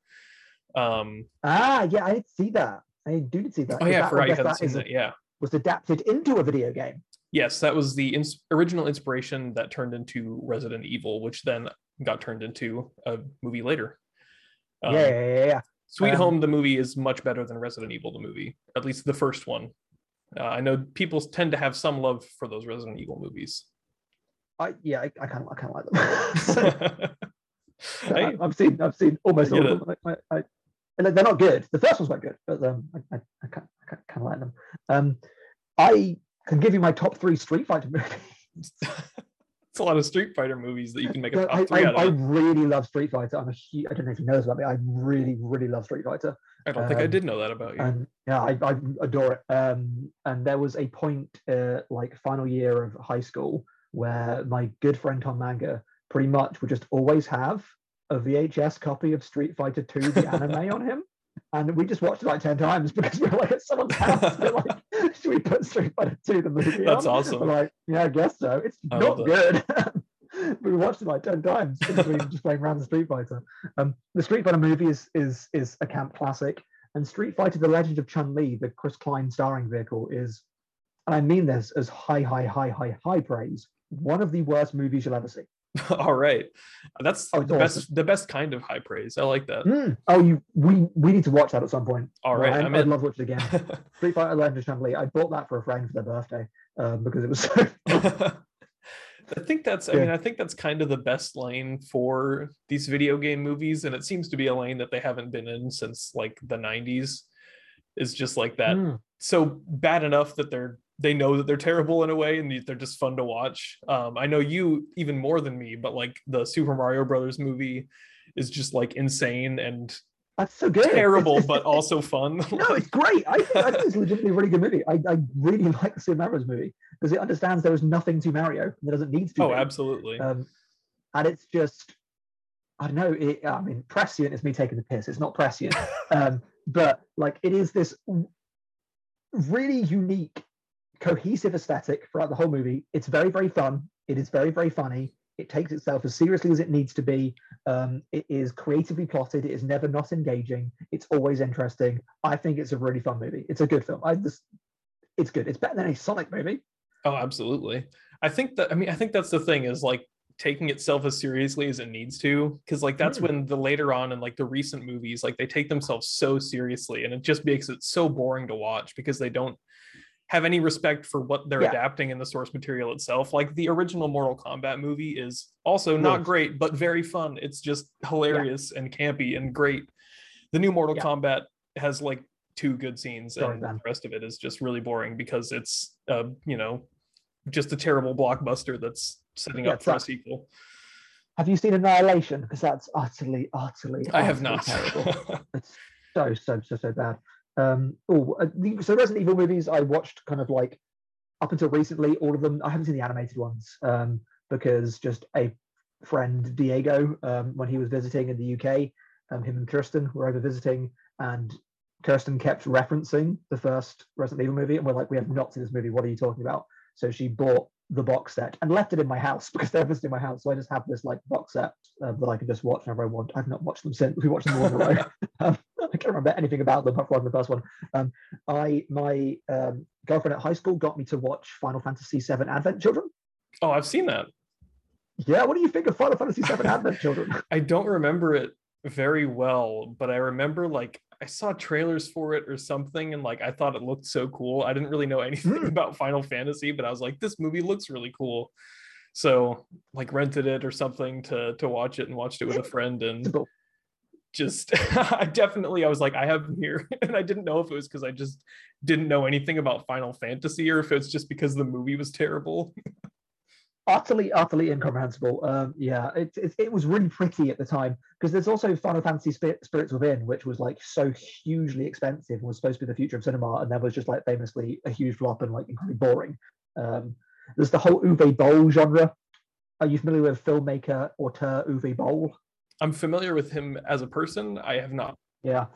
Speaker 2: Um,
Speaker 1: Ah, yeah, I did see that. I do see that.
Speaker 2: oh yeah, I
Speaker 1: that,
Speaker 2: forgot you
Speaker 1: guess
Speaker 2: hadn't
Speaker 1: that
Speaker 2: seen
Speaker 1: is a-
Speaker 2: that. Yeah,
Speaker 1: was adapted into a video game.
Speaker 2: yes, that was the ins- original inspiration that turned into Resident Evil, which then got turned into a movie later. Um,
Speaker 1: yeah, yeah, yeah, yeah.
Speaker 2: Sweet
Speaker 1: Um,
Speaker 2: Home, the movie, is much better than Resident Evil, the movie. At least the first one. Uh, I know people tend to have some love for those Resident Evil movies.
Speaker 1: I yeah, I, kind of I kind of like them.
Speaker 2: I-
Speaker 1: I, I've seen I've seen almost all of them. I, I, I, and they're not good. The first one's quite good, but um, I, I, I kind I kind of like them. Um, I can give you my top three Street Fighter movies.
Speaker 2: It's a lot of Street Fighter movies that you can make a top
Speaker 1: I,
Speaker 2: three
Speaker 1: I,
Speaker 2: out
Speaker 1: I really love Street Fighter. I'm a huge, I don't know if you know this about me. I really, really love Street Fighter.
Speaker 2: I don't think I
Speaker 1: um,
Speaker 2: did know that about you.
Speaker 1: And yeah, I, I adore it. Um, and there was a point, uh, like final year of high school, where my good friend Tom Manga pretty much would just always have a VHS copy of Street Fighter 2, the anime on him. And we just watched it like 10 times because we were like at someone's house. We're like, should we put Street Fighter 2, the movie?
Speaker 2: That's
Speaker 1: on?
Speaker 2: awesome.
Speaker 1: We're like, yeah, I guess so. It's
Speaker 2: I
Speaker 1: not good. we watched it like 10 times between just playing around random Street Fighter. Um, the Street Fighter movie is, is, is a camp classic. And Street Fighter: The Legend of Chun Li, the Chris Klein starring vehicle, is, and I mean this as high, high, high, high, high praise. One of the worst movies you'll ever see.
Speaker 2: All right, that's
Speaker 1: Oh,
Speaker 2: the best
Speaker 1: awesome.
Speaker 2: the best kind of high praise. I like that.
Speaker 1: Mm. Oh, you, we, we need to watch that at some point.
Speaker 2: All right,
Speaker 1: I,
Speaker 2: I'm
Speaker 1: I'd
Speaker 2: in.
Speaker 1: love to watch it again. Street Fighter: Legend of Chun. I bought that for a friend for their birthday um, because it was so.
Speaker 2: I think that's I
Speaker 1: Yeah.
Speaker 2: mean I think that's kind of the best lane for these video game movies and it seems to be a lane that they haven't been in since like the 90s is just like that
Speaker 1: Mm.
Speaker 2: so bad enough that they're they know that they're terrible in a way and they're just fun to watch um I know you even more than me but like the Super Mario Brothers movie is just like insane and
Speaker 1: That's so good.
Speaker 2: terrible but also fun
Speaker 1: No, it's great. I think, I think it's legitimately a really good movie. I, I really like the Super Mario Bros. movie because it understands there is nothing to Mario and there doesn't need to
Speaker 2: oh
Speaker 1: be.
Speaker 2: absolutely
Speaker 1: Um, and it's just, I don't know. It, I mean, prescient is me taking the piss. It's not prescient, um, but like it is this really unique, cohesive aesthetic throughout the whole movie. It's very, very fun. It is very, very funny. It takes itself as seriously as it needs to be. Um, it is creatively plotted. It is never not engaging. It's always interesting. I think it's a really fun movie. It's a good film. I just, it's good. It's better than a Sonic movie.
Speaker 2: Oh, absolutely. I think that I mean I think that's the thing is like taking itself as seriously as it needs to because like that's
Speaker 1: Mm.
Speaker 2: when the later on in like the recent movies like they take themselves so seriously and it just makes it so boring to watch because they don't have any respect for what they're
Speaker 1: Yeah.
Speaker 2: adapting in the source material itself like the original Mortal Kombat movie is also not great but very fun it's just hilarious and campy and great the new Mortal
Speaker 1: Yeah.
Speaker 2: Kombat has like two good scenes
Speaker 1: Sorry,
Speaker 2: and the rest of it is just really boring because it's uh you know just a terrible blockbuster that's setting
Speaker 1: Yeah,
Speaker 2: up for a sequel.
Speaker 1: Have you seen Annihilation? Because that's utterly, utterly.
Speaker 2: I have not.
Speaker 1: Terrible. It's so, so, so, so bad. Um, oh, uh, so Resident Evil movies I watched kind of like up until recently, all of them. I haven't seen the animated ones um, because just a friend Diego, um, when he was visiting in the UK, um, him and Kirsten were over visiting, and Kirsten kept referencing the first Resident Evil movie, and we're like, we have not seen this movie. What are you talking about? So she bought the box set and left it in my house because they're visiting my house. So I just have this like box set uh, that I can just watch whenever I want. I've not watched them since we watched them all in a row. I can't remember anything about them apart from the first one. Um, I my um, girlfriend at high school got me to watch Final Fantasy VII Advent Children.
Speaker 2: oh, I've seen that.
Speaker 1: Yeah, what do you think of Final Fantasy VII Advent Children?
Speaker 2: I don't remember it very well, but I remember like I saw trailers for it or something, and like I thought it looked so cool. I didn't really know anything
Speaker 1: Hmm.
Speaker 2: about Final Fantasy, but I was like, this movie looks really cool. So like rented it or something to to watch it and watched it with a friend and. Just I definitely I was like I have them here and I didn't know if it was because I just didn't know anything about Final Fantasy or if it's just because the movie was terrible.
Speaker 1: utterly, utterly incomprehensible. Um, yeah, it, it, it was really pretty at the time because there's also Final Fantasy Spir- Spirits Within, which was like so hugely expensive and was supposed to be the future of cinema, and that was just like famously a huge flop and like incredibly boring. Um, there's the whole Uwe Boll genre. Are you familiar with filmmaker auteur Uwe Boll?
Speaker 2: I'm familiar with him as a person. I have not.
Speaker 1: Yeah.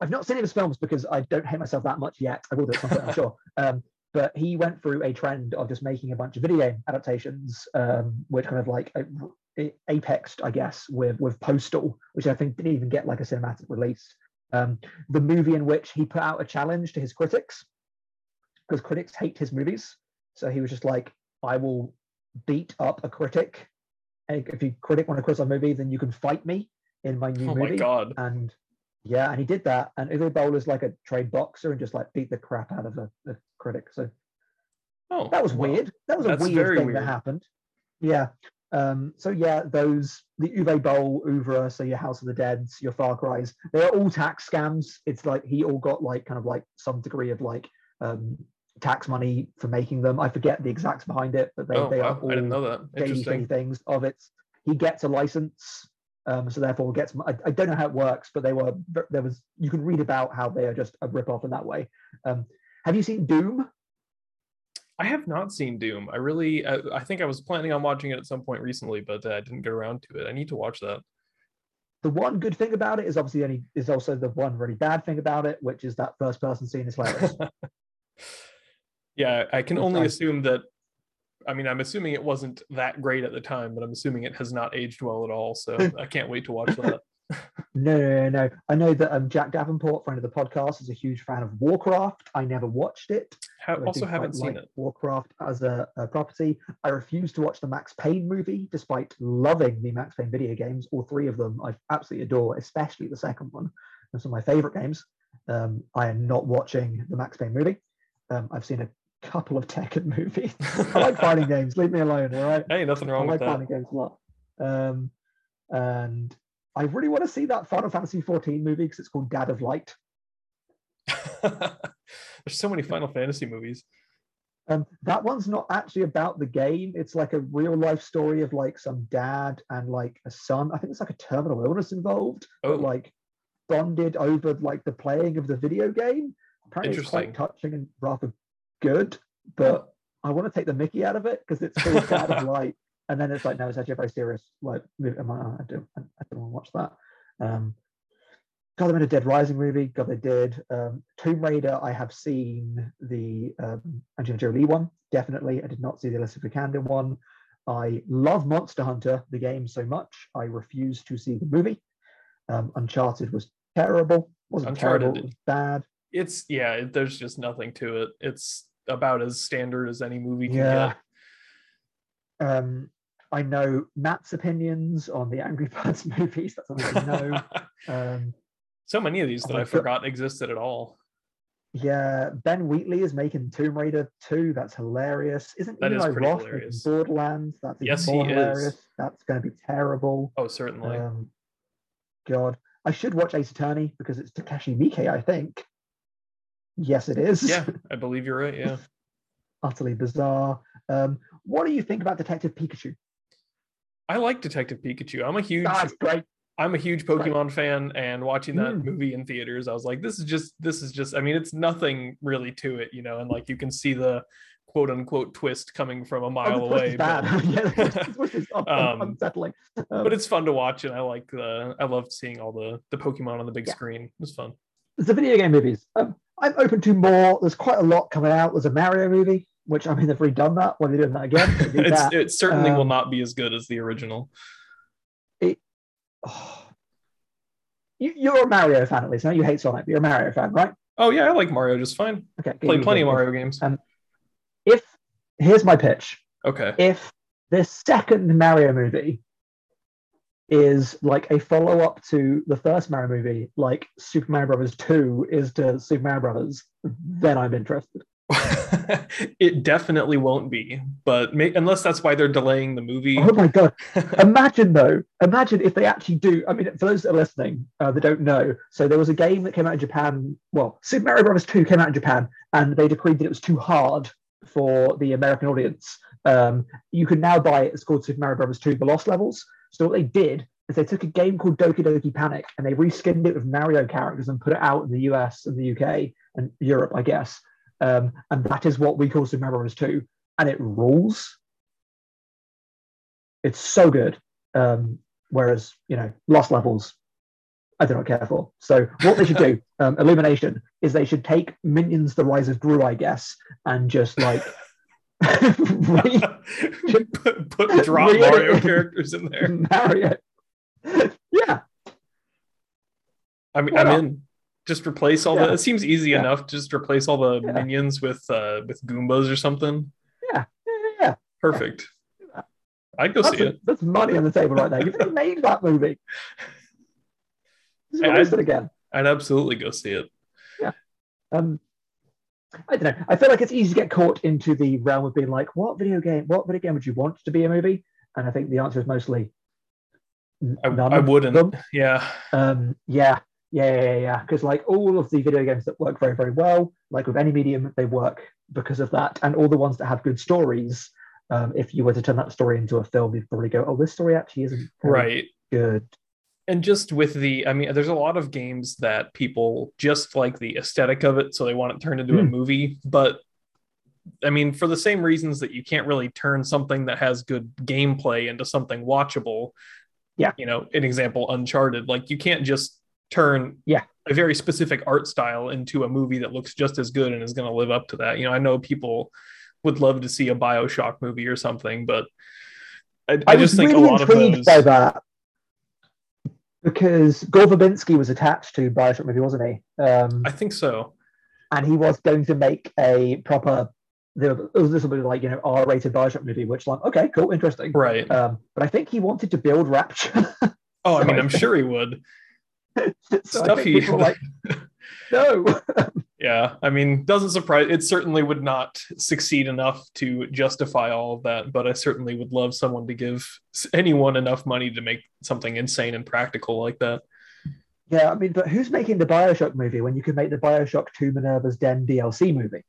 Speaker 1: I've not seen his films because I don't hate myself that much yet. I will do at some point, I'm sure. Um, but he went through a trend of just making a bunch of video game adaptations, um, which kind of like a- apexed, I guess, with with Postal, which I think didn't even get like a cinematic release. Um, the movie in which he put out a challenge to his critics because critics hate his movies. So he was just like, I will beat up a critic. If you critic want to criticize a movie, then you can fight me in my new
Speaker 2: Oh
Speaker 1: movie
Speaker 2: my god.
Speaker 1: and yeah, and he did that. And Uwe Boll is like a trained boxer and just like beat the crap out of a, a critic. So
Speaker 2: Oh,
Speaker 1: that was
Speaker 2: well,
Speaker 1: weird. That was a weird thing
Speaker 2: weird.
Speaker 1: that happened. Yeah. Um, so yeah, those the Uwe Boll, Oeuvre, so your House of the Dead's, your Far Cries, they are all tax scams. It's like he all got like kind of like some degree of like um tax money for making them. I forget the exacts behind it, but they,
Speaker 2: oh,
Speaker 1: they
Speaker 2: wow.
Speaker 1: are all
Speaker 2: I didn't know that.
Speaker 1: shady, shady things of it. He gets a license, um, so therefore gets. I, I don't know how it works, but they were there was you can read about how they are just a rip off in that way. Um, have you seen Doom?
Speaker 2: I have not seen Doom. I really, I, I think I was planning on watching it at some point recently, but uh, I didn't get around to it. I need to watch that.
Speaker 1: The one good thing about it is obviously only is also the one really bad thing about it, which is that first person scene is hilarious.
Speaker 2: yeah, I can only assume that. I mean, I'm assuming it wasn't that great at the time, but I'm assuming it has not aged well at all. So I can't wait to watch that.
Speaker 1: No, no, no, no. I know that um, Jack Davenport, friend of the podcast, is a huge fan of Warcraft. I never watched it.
Speaker 2: Ha-
Speaker 1: I
Speaker 2: also haven't seen
Speaker 1: like
Speaker 2: it.
Speaker 1: Warcraft as a, a property. I refuse to watch the Max Payne movie, despite loving the Max Payne video games. All three of them I absolutely adore, especially the second one. Those are my favorite games. Um, I am not watching the Max Payne movie. Um, I've seen a couple of Tekken movies. I like fighting games. Leave me alone, all right?
Speaker 2: hey, nothing
Speaker 1: I
Speaker 2: wrong
Speaker 1: like
Speaker 2: with that.
Speaker 1: fighting games a lot. Um, and I really want to see that Final Fantasy 14 movie because it's called Dad of Light.
Speaker 2: There's so many Final Fantasy movies.
Speaker 1: Um, that one's not actually about the game. It's like a real life story of like some dad and like a son. I think it's like a terminal illness involved,
Speaker 2: Oh.
Speaker 1: but like bonded over like the playing of the video game. Apparently, it's quite touching and rather good. But I want to take the Mickey out of it because it's called Dad of Light, and then it's like no, it's actually a very serious like like, oh, I don't, I don't want to watch that. Um, God, they made a Dead Rising movie. God, they did. Um, Tomb Raider, I have seen the um, Angelina Jolie one, definitely. I did not see the Alicia Vikander one. I love Monster Hunter, the game, so much. I refuse to see the movie. Um, Uncharted was terrible. Wasn't
Speaker 2: Uncharted
Speaker 1: terrible. It was bad.
Speaker 2: It's yeah, it, there's just nothing to it. It's about as standard as any movie can
Speaker 1: Yeah.
Speaker 2: get.
Speaker 1: Um, I know Matt's opinions on the Angry Birds movies. That's something I know. Um,
Speaker 2: so many of these that I
Speaker 1: God.
Speaker 2: forgot existed at all.
Speaker 1: Yeah, Ben Wheatley is making Tomb Raider 2. That's hilarious. Isn't
Speaker 2: That is
Speaker 1: Eli
Speaker 2: pretty
Speaker 1: Roth
Speaker 2: hilarious.
Speaker 1: Borderlands? That's
Speaker 2: Yes,
Speaker 1: more
Speaker 2: is.
Speaker 1: hilarious. That's going to be terrible.
Speaker 2: Oh, certainly.
Speaker 1: Um, God, I should watch Ace Attorney because it's Takashi Miike, I think. Yes, it is.
Speaker 2: yeah, I believe you're right. Yeah.
Speaker 1: Utterly bizarre. Um, what do you think about Detective Pikachu?
Speaker 2: I like Detective Pikachu. I'm a huge
Speaker 1: That's great.
Speaker 2: I'm a huge
Speaker 1: Right.
Speaker 2: Pokemon fan and watching that
Speaker 1: Mm.
Speaker 2: movie in theaters, I was like, this is just this is just I mean, it's nothing really to it, you know, and like you can see the quote unquote twist coming from a
Speaker 1: Oh,
Speaker 2: mile away. But,
Speaker 1: bad. yeah, the twist- the twist is un- un-
Speaker 2: Um,
Speaker 1: unsettling. Um,
Speaker 2: but it's fun to watch and I like the I love seeing all the the Pokemon on the big
Speaker 1: Yeah.
Speaker 2: screen. It was fun.
Speaker 1: the video game movies. Um, I'm open to more. There's quite a lot coming out. There's a Mario movie, which I mean they've redone done that. Why are they doing that again? Do that.
Speaker 2: it certainly will
Speaker 1: Um,
Speaker 2: not be as good as the original.
Speaker 1: Oh. You, you're a Mario fan at least. I know you hate Sonic, but you're a Mario fan, right?
Speaker 2: Oh yeah, I like Mario just fine.
Speaker 1: Okay.
Speaker 2: Play plenty of. Mario games.
Speaker 1: Um, If here's my pitch.
Speaker 2: Okay.
Speaker 1: If the second Mario movie is like a follow up to the first Mario movie, like Super Mario Brothers 2 is to Super Mario Brothers, then I'm interested.
Speaker 2: it definitely won't be, but may, unless that's why they're delaying the movie.
Speaker 1: Oh my god! imagine though, imagine if they actually do. I mean, for those that are listening uh, that don't know, so there was a game that came out in Japan. Well, Super Mario Brothers 2 came out in Japan, and they decreed that it was too hard for the American audience. Um, you can now buy it. It's called Super Mario Brothers 2: The Lost Levels. So what they did is they took a game called Doki Doki Panic and they reskinned it with Mario characters and put it out in the US and the UK and Europe, I guess. Um, and that is what we call Super Mario Bros. 2, and it rules. It's so good. Um, whereas, you know, Lost Levels, I do not care for. So what they should do, um, Illumination, is they should take Minions: The Rise of Gru, I guess, and just like re-
Speaker 2: put, put drop Mario characters in there.
Speaker 1: Mario. yeah,
Speaker 2: I mean,
Speaker 1: Why
Speaker 2: I'm
Speaker 1: not?
Speaker 2: in. Just replace all
Speaker 1: Yeah.
Speaker 2: the. It seems easy
Speaker 1: Yeah.
Speaker 2: enough. Just replace all the
Speaker 1: Yeah.
Speaker 2: minions with uh with Goombas or something.
Speaker 1: yeah, yeah, yeah.
Speaker 2: Perfect. I'd go
Speaker 1: That's,
Speaker 2: see
Speaker 1: a-
Speaker 2: it.
Speaker 1: that's money on the table right there. You've made that movie. Just release it again.
Speaker 2: I'd absolutely go see it. Yeah.
Speaker 1: Um, I don't know. I feel like it's easy to get caught into the realm of being like, what video game? What video game would you want to be a movie? And I think the answer is mostly
Speaker 2: I,
Speaker 1: none
Speaker 2: I
Speaker 1: of
Speaker 2: wouldn't.
Speaker 1: them.
Speaker 2: Yeah.
Speaker 1: Um, yeah, yeah, yeah, yeah, yeah. Because like all of the video games that work very, very well, like with any medium, they work because of that, and all the ones that have good stories. Um, if you were to turn that story into a film, you'd probably go, "Oh, this story actually isn't
Speaker 2: right
Speaker 1: good."
Speaker 2: And just with the i mean there's a lot of games that people just like the aesthetic of it so they want it turned into a
Speaker 1: Hmm.
Speaker 2: movie but i mean for the same reasons that you can't really turn something that has good gameplay into something watchable
Speaker 1: Yeah.
Speaker 2: you know an example uncharted like you can't just turn
Speaker 1: Yeah.
Speaker 2: a very specific art style into a movie that looks just as good and is going to live up to that you know i know people would love to see a bioshock movie or something but i, I,
Speaker 1: I,
Speaker 2: just think a lot of those
Speaker 1: by that because Gore Verbinski was attached to Bioshock movie, wasn't he? Um,
Speaker 2: i think so
Speaker 1: and he was going to make a proper. There was this will be like you know R-rated Bioshock movie, which like okay, cool, interesting.
Speaker 2: right
Speaker 1: Um, but I think he wanted to build Rapture.
Speaker 2: oh i mean i'm sure he would
Speaker 1: so I
Speaker 2: Stuff
Speaker 1: think
Speaker 2: he-
Speaker 1: people were like, no.
Speaker 2: Yeah, I mean, doesn't surprise. It certainly would not succeed enough to justify all of that, but I certainly would love someone to give anyone enough money to make something insane and practical like that.
Speaker 1: yeah, I mean, but who's making the Bioshock movie when you can make the Bioshock 2 Minerva's Den DLC movie?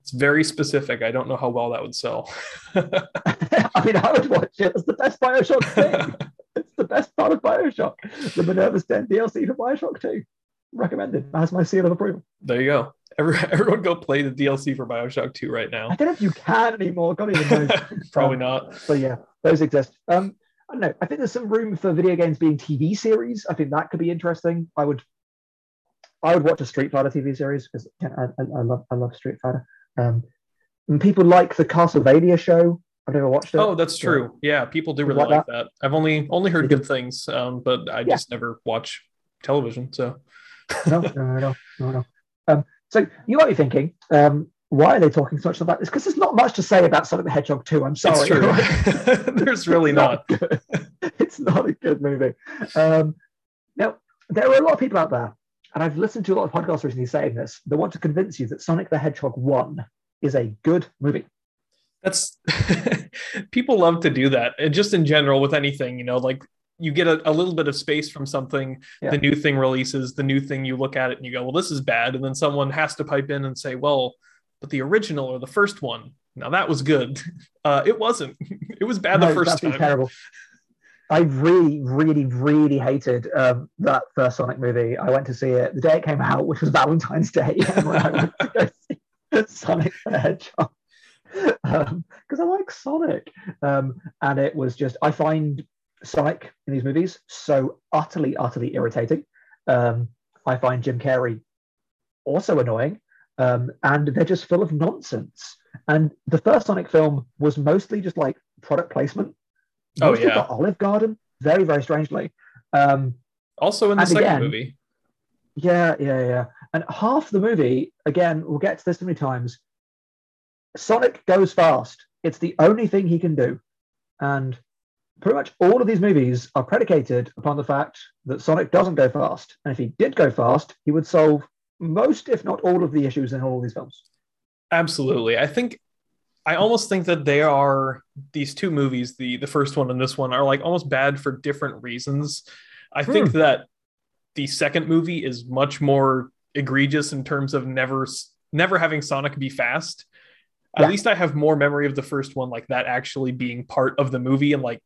Speaker 2: It's very specific. I don't know how well that would sell.
Speaker 1: I mean, I would watch it. It's the best Bioshock thing. it's the best part of Bioshock. The Minerva's Den DLC for Bioshock 2. Recommended. Has my seal of approval.
Speaker 2: there you go. Every, everyone go play the DLC for Bioshock 2 right now.
Speaker 1: I don't know if you can anymore. God even knows.
Speaker 2: Probably
Speaker 1: Um,
Speaker 2: not.
Speaker 1: But yeah, those exist. Um, I don't know. I think there's some room for video games being TV series. I think that could be interesting. I would, I would watch a Street Fighter TV series because I, I, I love I love Street Fighter. Um, and people like the Castlevania show. I've never watched it.
Speaker 2: Oh, that's true. Yeah, people do really
Speaker 1: like
Speaker 2: like that. I've only only heard good things, um, but I
Speaker 1: Yeah.
Speaker 2: just never watch television. So
Speaker 1: no, no, no, no, no. Um, so you might be thinking, um, why are they talking so much about this? Because there's not much to say about Sonic the Hedgehog 2. I'm sorry.
Speaker 2: There's really
Speaker 1: It's
Speaker 2: not.
Speaker 1: it's not a good movie. Um, now, there are a lot of people out there, and I've listened to a lot of podcasts recently saying this, that want to convince you that Sonic the Hedgehog 1 is a good movie.
Speaker 2: that's people love to do that and just in general with anything you know like you get a, a little bit of space from something
Speaker 1: Yeah.
Speaker 2: the new thing releases the new thing you look at it and you go well this is bad and then someone has to pipe in and say well but the original or the first one now that was good uh it wasn't it was bad
Speaker 1: No,
Speaker 2: the first time
Speaker 1: terrible. I really, really, really hated um, that first Sonic movie. I went to see it the day it came out, which was Valentine's Day. And I went to go see Sonic the Hedgehog because I like Sonic, um, and it was just I find Sonic in these movies so utterly, utterly irritating. Um, I find Jim Carrey also annoying, um, and they're just full of nonsense. And the first Sonic film was mostly just like product placement.
Speaker 2: Oh,
Speaker 1: Mostly
Speaker 2: yeah.
Speaker 1: for Olive Garden, very, very strangely. Um,
Speaker 2: also in the second
Speaker 1: again-
Speaker 2: movie
Speaker 1: yeah, yeah, yeah. And half the movie, again, we'll get to this many times. Sonic goes fast. It's the only thing he can do. And pretty much all of these movies are predicated upon the fact that Sonic doesn't go fast. And if he did go fast, he would solve most, if not all, of the issues in all of these films.
Speaker 2: Absolutely. I think I almost think that they are these two movies, the the first one and this one, are like almost bad for different reasons. I think
Speaker 1: Hmm.
Speaker 2: that the second movie is much more egregious in terms of never never having Sonic be fast. At
Speaker 1: Yeah.
Speaker 2: least I have more memory of the first one, like that actually being part of the movie, and like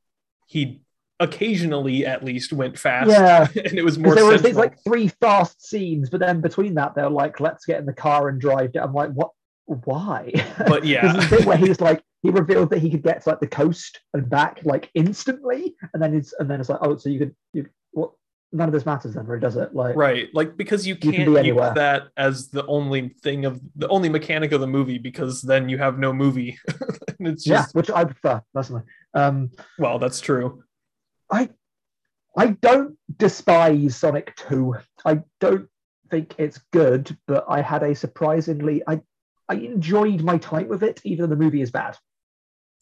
Speaker 2: he occasionally at least went fast,
Speaker 1: Yeah.
Speaker 2: and it was more
Speaker 1: there
Speaker 2: central.
Speaker 1: these like three fast scenes, but then between that, they're like, let's get in the car and drive. down." I'm like, what? Why?
Speaker 2: But yeah.
Speaker 1: Bit where he's like, he revealed that he could get to like the coast and back like instantly, and then it's and then it's like, oh, so you could you what? None of this matters then, really, does it? Like,
Speaker 2: right like because you
Speaker 1: can
Speaker 2: can't
Speaker 1: be
Speaker 2: use that as the only thing of the only mechanic of the movie because then you have no movie and it's
Speaker 1: yeah, which I prefer personally. Um,
Speaker 2: well that's true
Speaker 1: I I don't despise Sonic 2. I don't think it's good, but I had a surprisingly I I enjoyed my time with it, even though the movie is bad.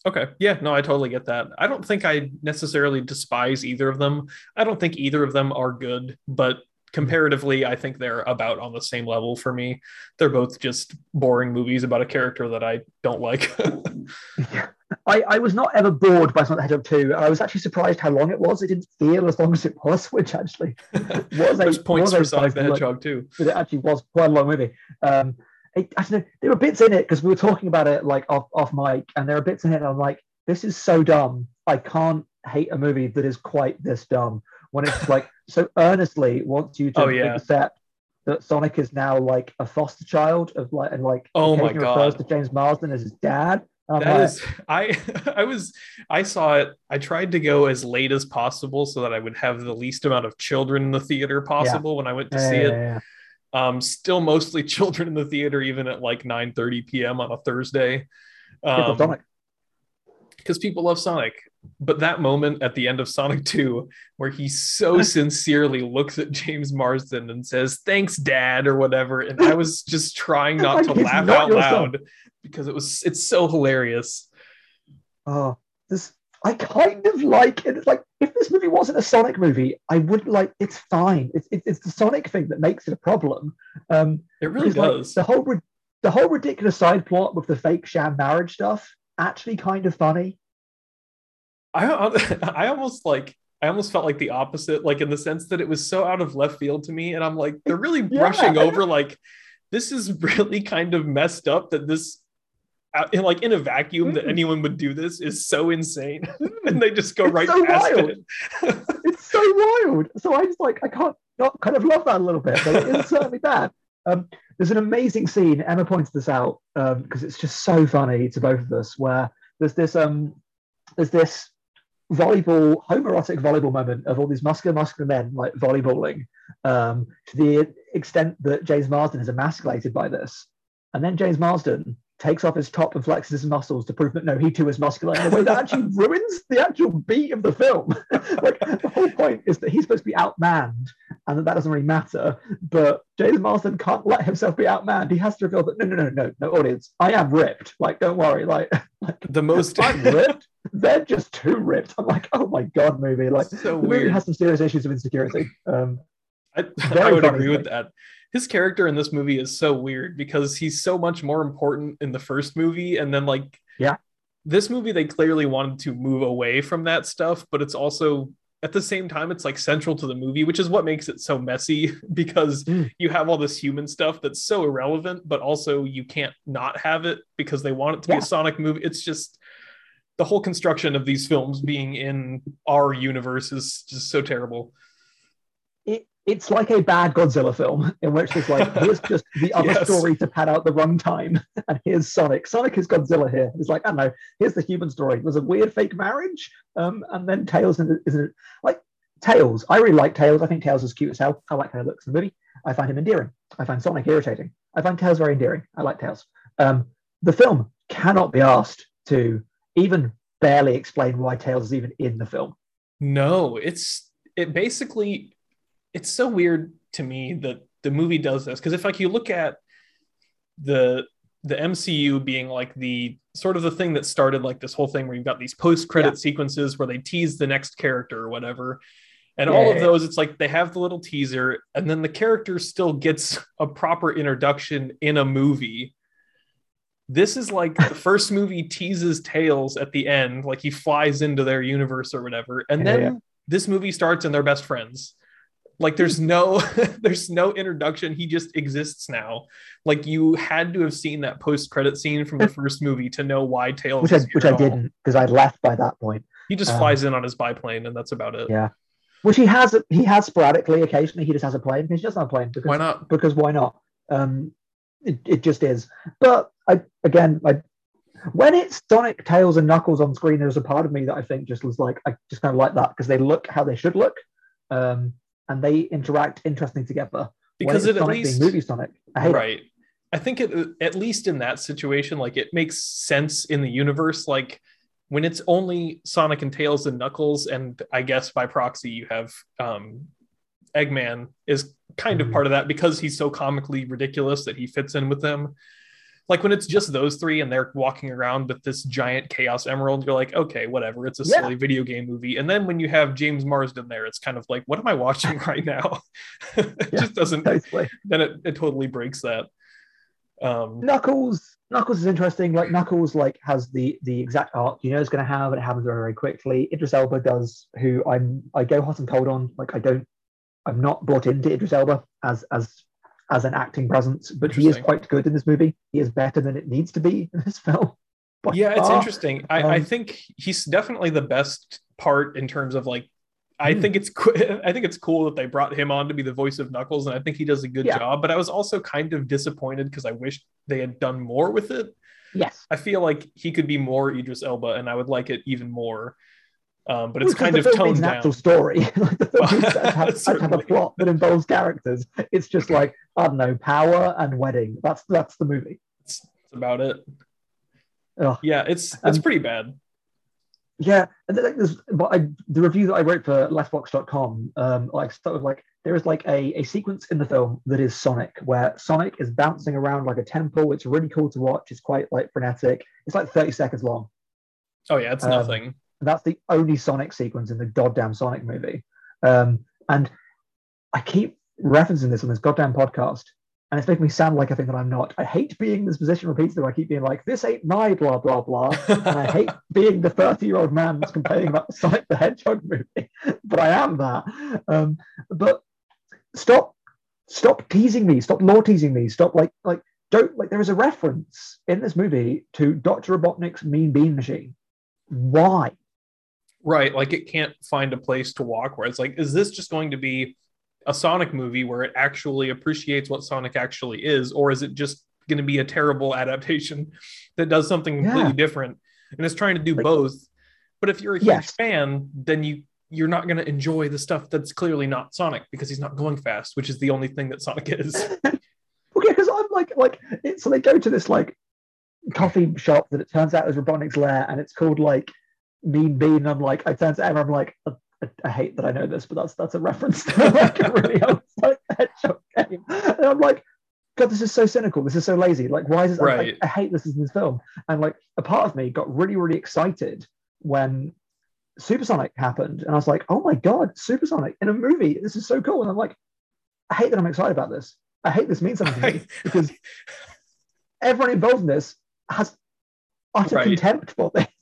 Speaker 2: Okay. Yeah no i totally get that. I don't think i necessarily despise either of them. I don't think either of them are good but comparatively i think they're about on the same level for me. They're both just boring movies about a character that i don't like.
Speaker 1: I, I was not ever bored by Sonic the Hedgehog 2. I was actually surprised how long it was. It didn't feel as long as it was, which actually was a
Speaker 2: there's points
Speaker 1: was
Speaker 2: for sonic the hedgehog too.
Speaker 1: but it actually was quite a long movie. Um, I, I don't know. There were bits in it because we were talking about it like off off mic, and there are bits in it. And I'm like, this is so dumb. I can't hate a movie that is quite this dumb when it's like so earnestly wants you to
Speaker 2: Oh, yeah.
Speaker 1: accept that Sonic is now like a foster child of like and like
Speaker 2: Oh, my
Speaker 1: occasionally refers
Speaker 2: God.
Speaker 1: to James Marsden as his dad. I'm
Speaker 2: That
Speaker 1: like,
Speaker 2: is, I I was I saw it. I tried to go as late as possible so that I would have the least amount of children in the theater possible when I went to
Speaker 1: yeah,
Speaker 2: see
Speaker 1: yeah,
Speaker 2: it. Um, still mostly children in the theater, even at like 9 30 p.m. on a Thursday. Um,
Speaker 1: Sonic.
Speaker 2: because people love Sonic. But that moment at the end of Sonic 2, where he so sincerely looks at James Marsden and says, Thanks, Dad, or whatever. And I was just trying not to laugh
Speaker 1: not
Speaker 2: out
Speaker 1: son.
Speaker 2: loud because it was it's so hilarious.
Speaker 1: Oh, this I kind of like it. It's like if this movie wasn't a Sonic movie, I would like. It's fine. It's it's, it's the Sonic thing that makes it a problem. Um,
Speaker 2: It really
Speaker 1: because, like,
Speaker 2: does.
Speaker 1: the whole the whole ridiculous side plot with the fake sham marriage stuff actually kind of funny.
Speaker 2: I I almost like I almost felt like the opposite, like in the sense that it was so out of left field to me, and I'm like, they're really
Speaker 1: Yeah.
Speaker 2: brushing over like this is really kind of messed up that this. Uh, In like in a vacuum, that
Speaker 1: Mm.
Speaker 2: anyone would do this is so insane, and they just go
Speaker 1: It's
Speaker 2: right
Speaker 1: so
Speaker 2: past
Speaker 1: wild.
Speaker 2: it.
Speaker 1: It's so wild. So I just like I can't not kind of love that a little bit, but it is certainly bad. Um, there's an amazing scene. Emma points this out because it's just so funny to both of us. Where there's this um, there's this volleyball homoerotic volleyball moment of all these muscular muscular men like volleyballing um, to the extent that James Marsden is emasculated by this, and then James Marsden takes off his top and flexes his muscles to prove that no, he too is muscular in a way that actually ruins the actual beat of the film. like the whole point is that he's supposed to be outmanned and that that doesn't really matter. But James Marsden can't let himself be outmanned. He has to reveal that no, no, no, no, no, audience, I am ripped. Like, don't worry. Like, like
Speaker 2: The most
Speaker 1: I'm ripped. They're just too ripped. I'm like, oh my god, movie. Like,
Speaker 2: so
Speaker 1: the movie
Speaker 2: weird.
Speaker 1: has some serious issues of insecurity. Um,
Speaker 2: I, I would agree with that. His character in this movie is so weird because he's so much more important in the first movie, and then like
Speaker 1: Yeah.
Speaker 2: this movie they clearly wanted to move away from that stuff, but it's also at the same time it's like central to the movie, which is what makes it so messy because
Speaker 1: Mm.
Speaker 2: you have all this human stuff that's so irrelevant, but also you can't not have it because they want it to be a Sonic movie. It's just the whole construction of these films being in our universe is just so terrible.
Speaker 1: It, it's like a bad Godzilla film in which there's like here's just the other
Speaker 2: Yes.
Speaker 1: story to pad out the runtime, and here's Sonic. Sonic is Godzilla here. It's like I don't know. Here's the human story. There's a weird fake marriage, um, and then Tails is isn't like Tails. I really like Tails. I think Tails is cute as hell. I like how he looks in the movie. I find him endearing. I find Sonic irritating. I find Tails very endearing. I like Tails. Um, the film cannot be asked to even barely explain why Tails is even in the film.
Speaker 2: No, it's it basically it's so weird to me that the movie does this because if like you look at the the MCU being like the sort of the thing that started like this whole thing where you've got these post credit
Speaker 1: Yeah.
Speaker 2: sequences where they tease the next character or whatever. And
Speaker 1: Yeah,
Speaker 2: all of
Speaker 1: yeah.
Speaker 2: those, it's like they have the little teaser, and then the character still gets a proper introduction in a movie. This is like the first movie teases Tails at the end, like he flies into their universe or whatever, and then this movie starts and they're best friends. Like there's no there's no introduction. He just exists now. Like you had to have seen that post credit scene from the first movie to know why Tails.
Speaker 1: Which I which I didn't because I'd left by that point.
Speaker 2: He just
Speaker 1: Um,
Speaker 2: flies in on his biplane and that's about it.
Speaker 1: Yeah. Which he has he has sporadically. Occasionally, he just has a plane. He's just not a plane because
Speaker 2: Why not?
Speaker 1: because why not? Um, it, it just is. But I again, I when it's Sonic, Tails, and Knuckles on screen, there's a part of me that I think just was like I just kind of like that because they look how they should look, um, and they interact interestingly together.
Speaker 2: Because it at
Speaker 1: Sonic
Speaker 2: least
Speaker 1: movie Sonic, I hate it.
Speaker 2: right. I think it at least in that situation, like it makes sense in the universe. Like when it's only Sonic and Tails and Knuckles, and I guess by proxy you have um, Eggman is kind of
Speaker 1: Mhm.
Speaker 2: part of that because he's so comically ridiculous that he fits in with them. Like when it's just those three and they're walking around with this giant Chaos Emerald, you're like, okay, whatever. It's a
Speaker 1: Yeah.
Speaker 2: silly video game movie. And then when you have James Marsden there, it's kind of like, what am I watching right now? it
Speaker 1: Yeah.
Speaker 2: just doesn't
Speaker 1: Totally.
Speaker 2: then it, it totally breaks that. Um,
Speaker 1: Knuckles Knuckles is interesting. Like Knuckles like has the the exact arc you know it's going to have, and it happens very very quickly. Idris Elba does, who I'm I go hot and cold on. Like I don't, I'm not brought into Idris Elba as as as an acting presence, but he is quite good in this movie. He is better than it needs to be in this film.
Speaker 2: Yeah, it's interesting. I, um, I think he's definitely the best part in terms of like I hmm. think it's I think it's cool that they brought him on to be the voice of Knuckles, and I think he does a good yeah. job. But I was also kind of disappointed because I wish they had done more with it.
Speaker 1: Yes,
Speaker 2: I feel like he could be more Idris Elba, and I would like it even more. Um, but it's kind of toned down.
Speaker 1: Actual story, like the film have, have a plot that involves characters. It's just like I don't know, power and wedding. That's that's the movie.
Speaker 2: That's, that's about it. Ugh. Yeah, it's it's um, pretty bad.
Speaker 1: Yeah, and like this, but I, the review that I wrote for Letterboxd.com, um, like sort of like there is like a, a sequence in the film that is Sonic, where Sonic is bouncing around like a temple. It's really cool to watch. It's quite like frenetic. It's like 30 seconds long.
Speaker 2: Oh yeah, it's um, nothing.
Speaker 1: That's the only Sonic sequence in the goddamn Sonic movie. Um, and I keep referencing this on this goddamn podcast, and it's making me sound like a thing that I'm not. I hate being in this position repeatedly where I keep being like, this ain't my blah, blah, blah. and I hate being the 30 year old man that's complaining about the Sonic the Hedgehog movie, but I am that. Um, but stop, stop teasing me, stop law teasing me, stop like, like, don't, like, there is a reference in this movie to Dr. Robotnik's Mean Bean Machine. Why?
Speaker 2: Right. Like, it can't find a place to walk where it's like, is this just going to be a Sonic movie where it actually appreciates what Sonic actually is, or is it just going to be a terrible adaptation that does something completely yeah. different and is trying to do like, both? But if you're a huge yes. fan, then you you're not going to enjoy the stuff that's clearly not Sonic because he's not going fast, which is the only thing that Sonic is.
Speaker 1: okay, because I'm like like so they go to this like coffee shop that it turns out is Robotnik's lair, and it's called like Mean Bean. I'm like, I turns out I'm like, I, I, hate that I know this, but that's that's a reference to like a really like hedgehog game. And I'm like, God, this is so cynical. This is so lazy. Like, why is it? Right. Like, I hate this in this film. And like, a part of me got really, really excited when Supersonic happened, and I was like, oh my God, Supersonic in a movie. This is so cool. And I'm like, I hate that I'm excited about this. I hate this means something to me because everyone involved in this has utter right. contempt for this.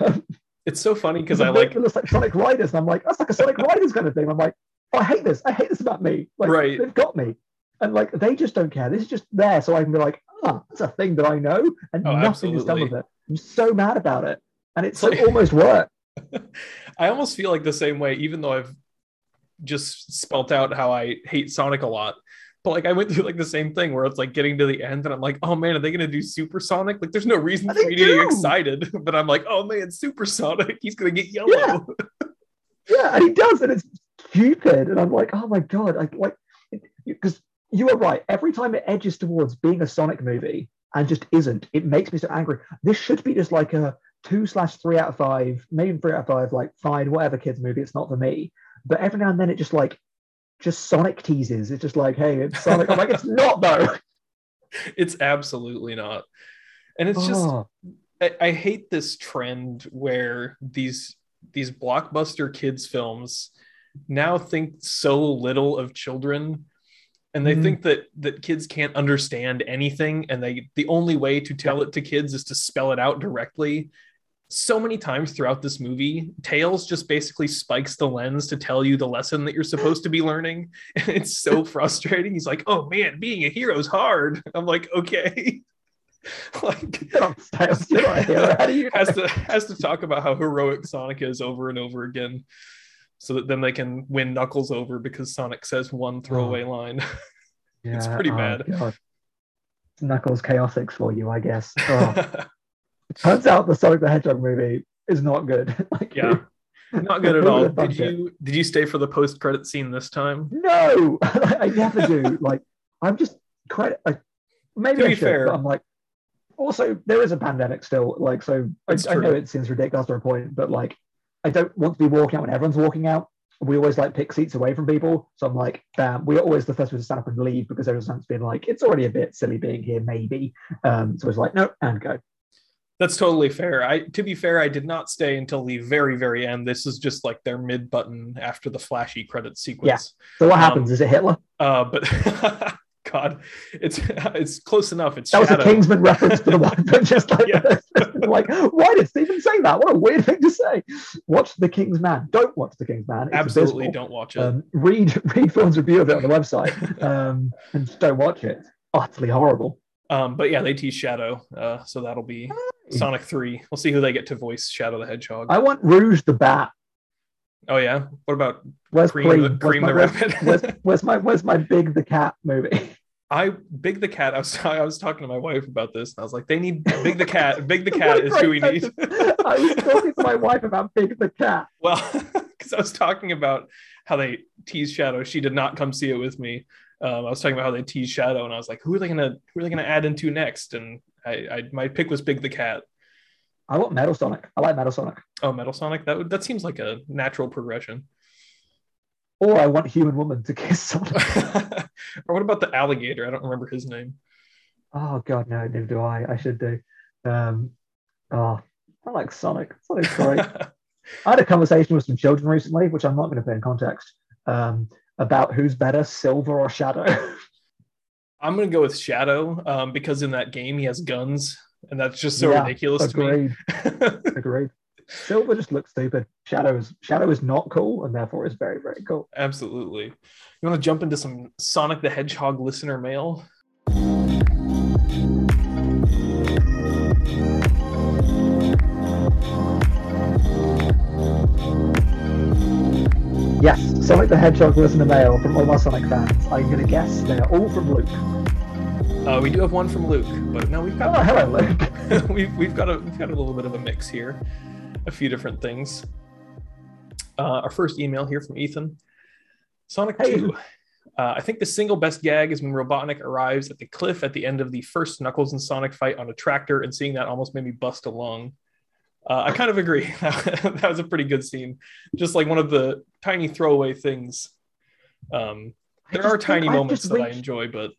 Speaker 2: Um, It's so funny because I like
Speaker 1: it looks like Sonic Riders, and I'm like, that's like a Sonic Riders kind of thing. I'm like, oh, I hate this. I hate this about me. Like, right. they've got me, and like they just don't care. This is just there, so I can be like, ah, oh, that's a thing that I know, and oh, nothing absolutely. is done with it. I'm so mad about it, and it's, it's like, almost worked.
Speaker 2: I almost feel like the same way, even though I've just spelt out how I hate Sonic a lot but like I went through like the same thing where it's like getting to the end and I'm like, oh man, are they gonna do supersonic? Like there's no reason for me to get excited, but I'm like, oh man, supersonic, he's gonna get yellow.
Speaker 1: Yeah, yeah and he does, and it's stupid. And I'm like, oh my god, I like because you are right. Every time it edges towards being a Sonic movie and just isn't, it makes me so angry. This should be just like a two slash three out of five, maybe three out of five, like fine, whatever kids movie, it's not for me. But every now and then it just like just Sonic teases. It's just like, hey, it's Sonic. I'm like, it's not though.
Speaker 2: It's absolutely not. And it's just oh. I, I, hate this trend where these these blockbuster kids films now think so little of children and they mm. think that that kids can't understand anything and they the only way to tell it to kids is to spell it out directly so many times throughout this movie, Tails just basically spikes the lens to tell you the lesson that you're supposed to be learning. And it's so frustrating. He's like, oh man, being a hero is hard. I'm like, okay. like has to has to talk about how heroic Sonic is over and over again. So that then they can win Knuckles over because Sonic says one throwaway oh. line. Yeah, it's pretty oh, bad. God.
Speaker 1: Knuckles Chaotix for you, I guess. Oh. Turns out the Sonic the Hedgehog movie is not good.
Speaker 2: like, yeah, not good at all. Did you did you stay for the post credit scene this time?
Speaker 1: No, I never do. like, I'm just credit. Like, maybe to I should, fair, but I'm like. Also, there is a pandemic still. Like, so I, I, know it seems ridiculous to a point, but like, I don't want to be walking out when everyone's walking out. We always like pick seats away from people. So I'm like, bam, we're always the first one to stand up and leave because everyone's been like, it's already a bit silly being here, maybe. Um, so it's like, no, and go.
Speaker 2: That's totally fair. I to be fair, I did not stay until the very, very end. This is just like their mid button after the flashy credit sequence. Yeah.
Speaker 1: So what happens? Um, is it Hitler?
Speaker 2: Uh, but God, it's it's close enough. It's
Speaker 1: that Shadow. was a Kingsman reference for the one, but just like like, why did Stephen say that? What a weird thing to say. Watch The King's Man. Don't watch The King's Man. It's
Speaker 2: Absolutely
Speaker 1: abysmal.
Speaker 2: don't watch it.
Speaker 1: Um, read read Phil's review of it on the website um, and just don't watch it. Utterly horrible.
Speaker 2: Um, but yeah, they tease Shadow, uh, so that'll be Sonic Three. We'll see who they get to voice Shadow the Hedgehog.
Speaker 1: I want Rouge the Bat.
Speaker 2: oh yeah, what about
Speaker 1: Where's
Speaker 2: Cream,
Speaker 1: Cream?
Speaker 2: the,
Speaker 1: Where's
Speaker 2: Cream
Speaker 1: my-
Speaker 2: the Rabbit?
Speaker 1: Where's, where's my where's my Big the Cat movie?
Speaker 2: I Big the Cat. I was I was talking to my wife about this, and I was like, they need Big the Cat. Big the Cat is who we need.
Speaker 1: I was talking to my wife about Big the Cat.
Speaker 2: well, because I was talking about how they tease Shadow. She did not come see it with me. Um, I was talking about how they tease Shadow, and I was like, who are they gonna who are they gonna add into next? And I, I my pick was Big the Cat.
Speaker 1: I want Metal Sonic. I like Metal Sonic.
Speaker 2: Oh, Metal Sonic. That would that seems like a natural progression.
Speaker 1: Or I want Human Woman to kiss Sonic.
Speaker 2: or what about the alligator? I don't remember his name.
Speaker 1: Oh god, no, neither do I. I should do. Um, oh, I like Sonic. Sonic's great. I had a conversation with some children recently, which I'm not going to put in context, um, about who's better, Silver or Shadow.
Speaker 2: I'm gonna go with Shadow um, because in that game he has guns, and that's just so
Speaker 1: Yeah,
Speaker 2: ridiculous
Speaker 1: Agreed.
Speaker 2: to me.
Speaker 1: Agreed. Silver just looks stupid. Shadow is Shadow is not cool, and therefore is very very cool.
Speaker 2: Absolutely. You want to jump into some Sonic the Hedgehog listener mail?
Speaker 1: Yes, Sonic the Hedgehog was in the mail from all my Sonic fans. I'm going to guess they are all from Luke.
Speaker 2: Uh, we do have one from Luke, but no, we've
Speaker 1: Oh,
Speaker 2: got
Speaker 1: hello, Luke.
Speaker 2: we've we've got a we've got a little bit of a mix here, a few different things. Uh, our first email here from Ethan. Sonic
Speaker 1: Hey.
Speaker 2: 2. Uh, I think the single best gag is when Robotnik arrives at the cliff at the end of the first Knuckles and Sonic fight on a tractor, and seeing that almost made me bust a lung. Uh, I kind of agree. that was a pretty good scene. Just like one of the tiny throwaway things. Um, there are tiny moments that I enjoy, but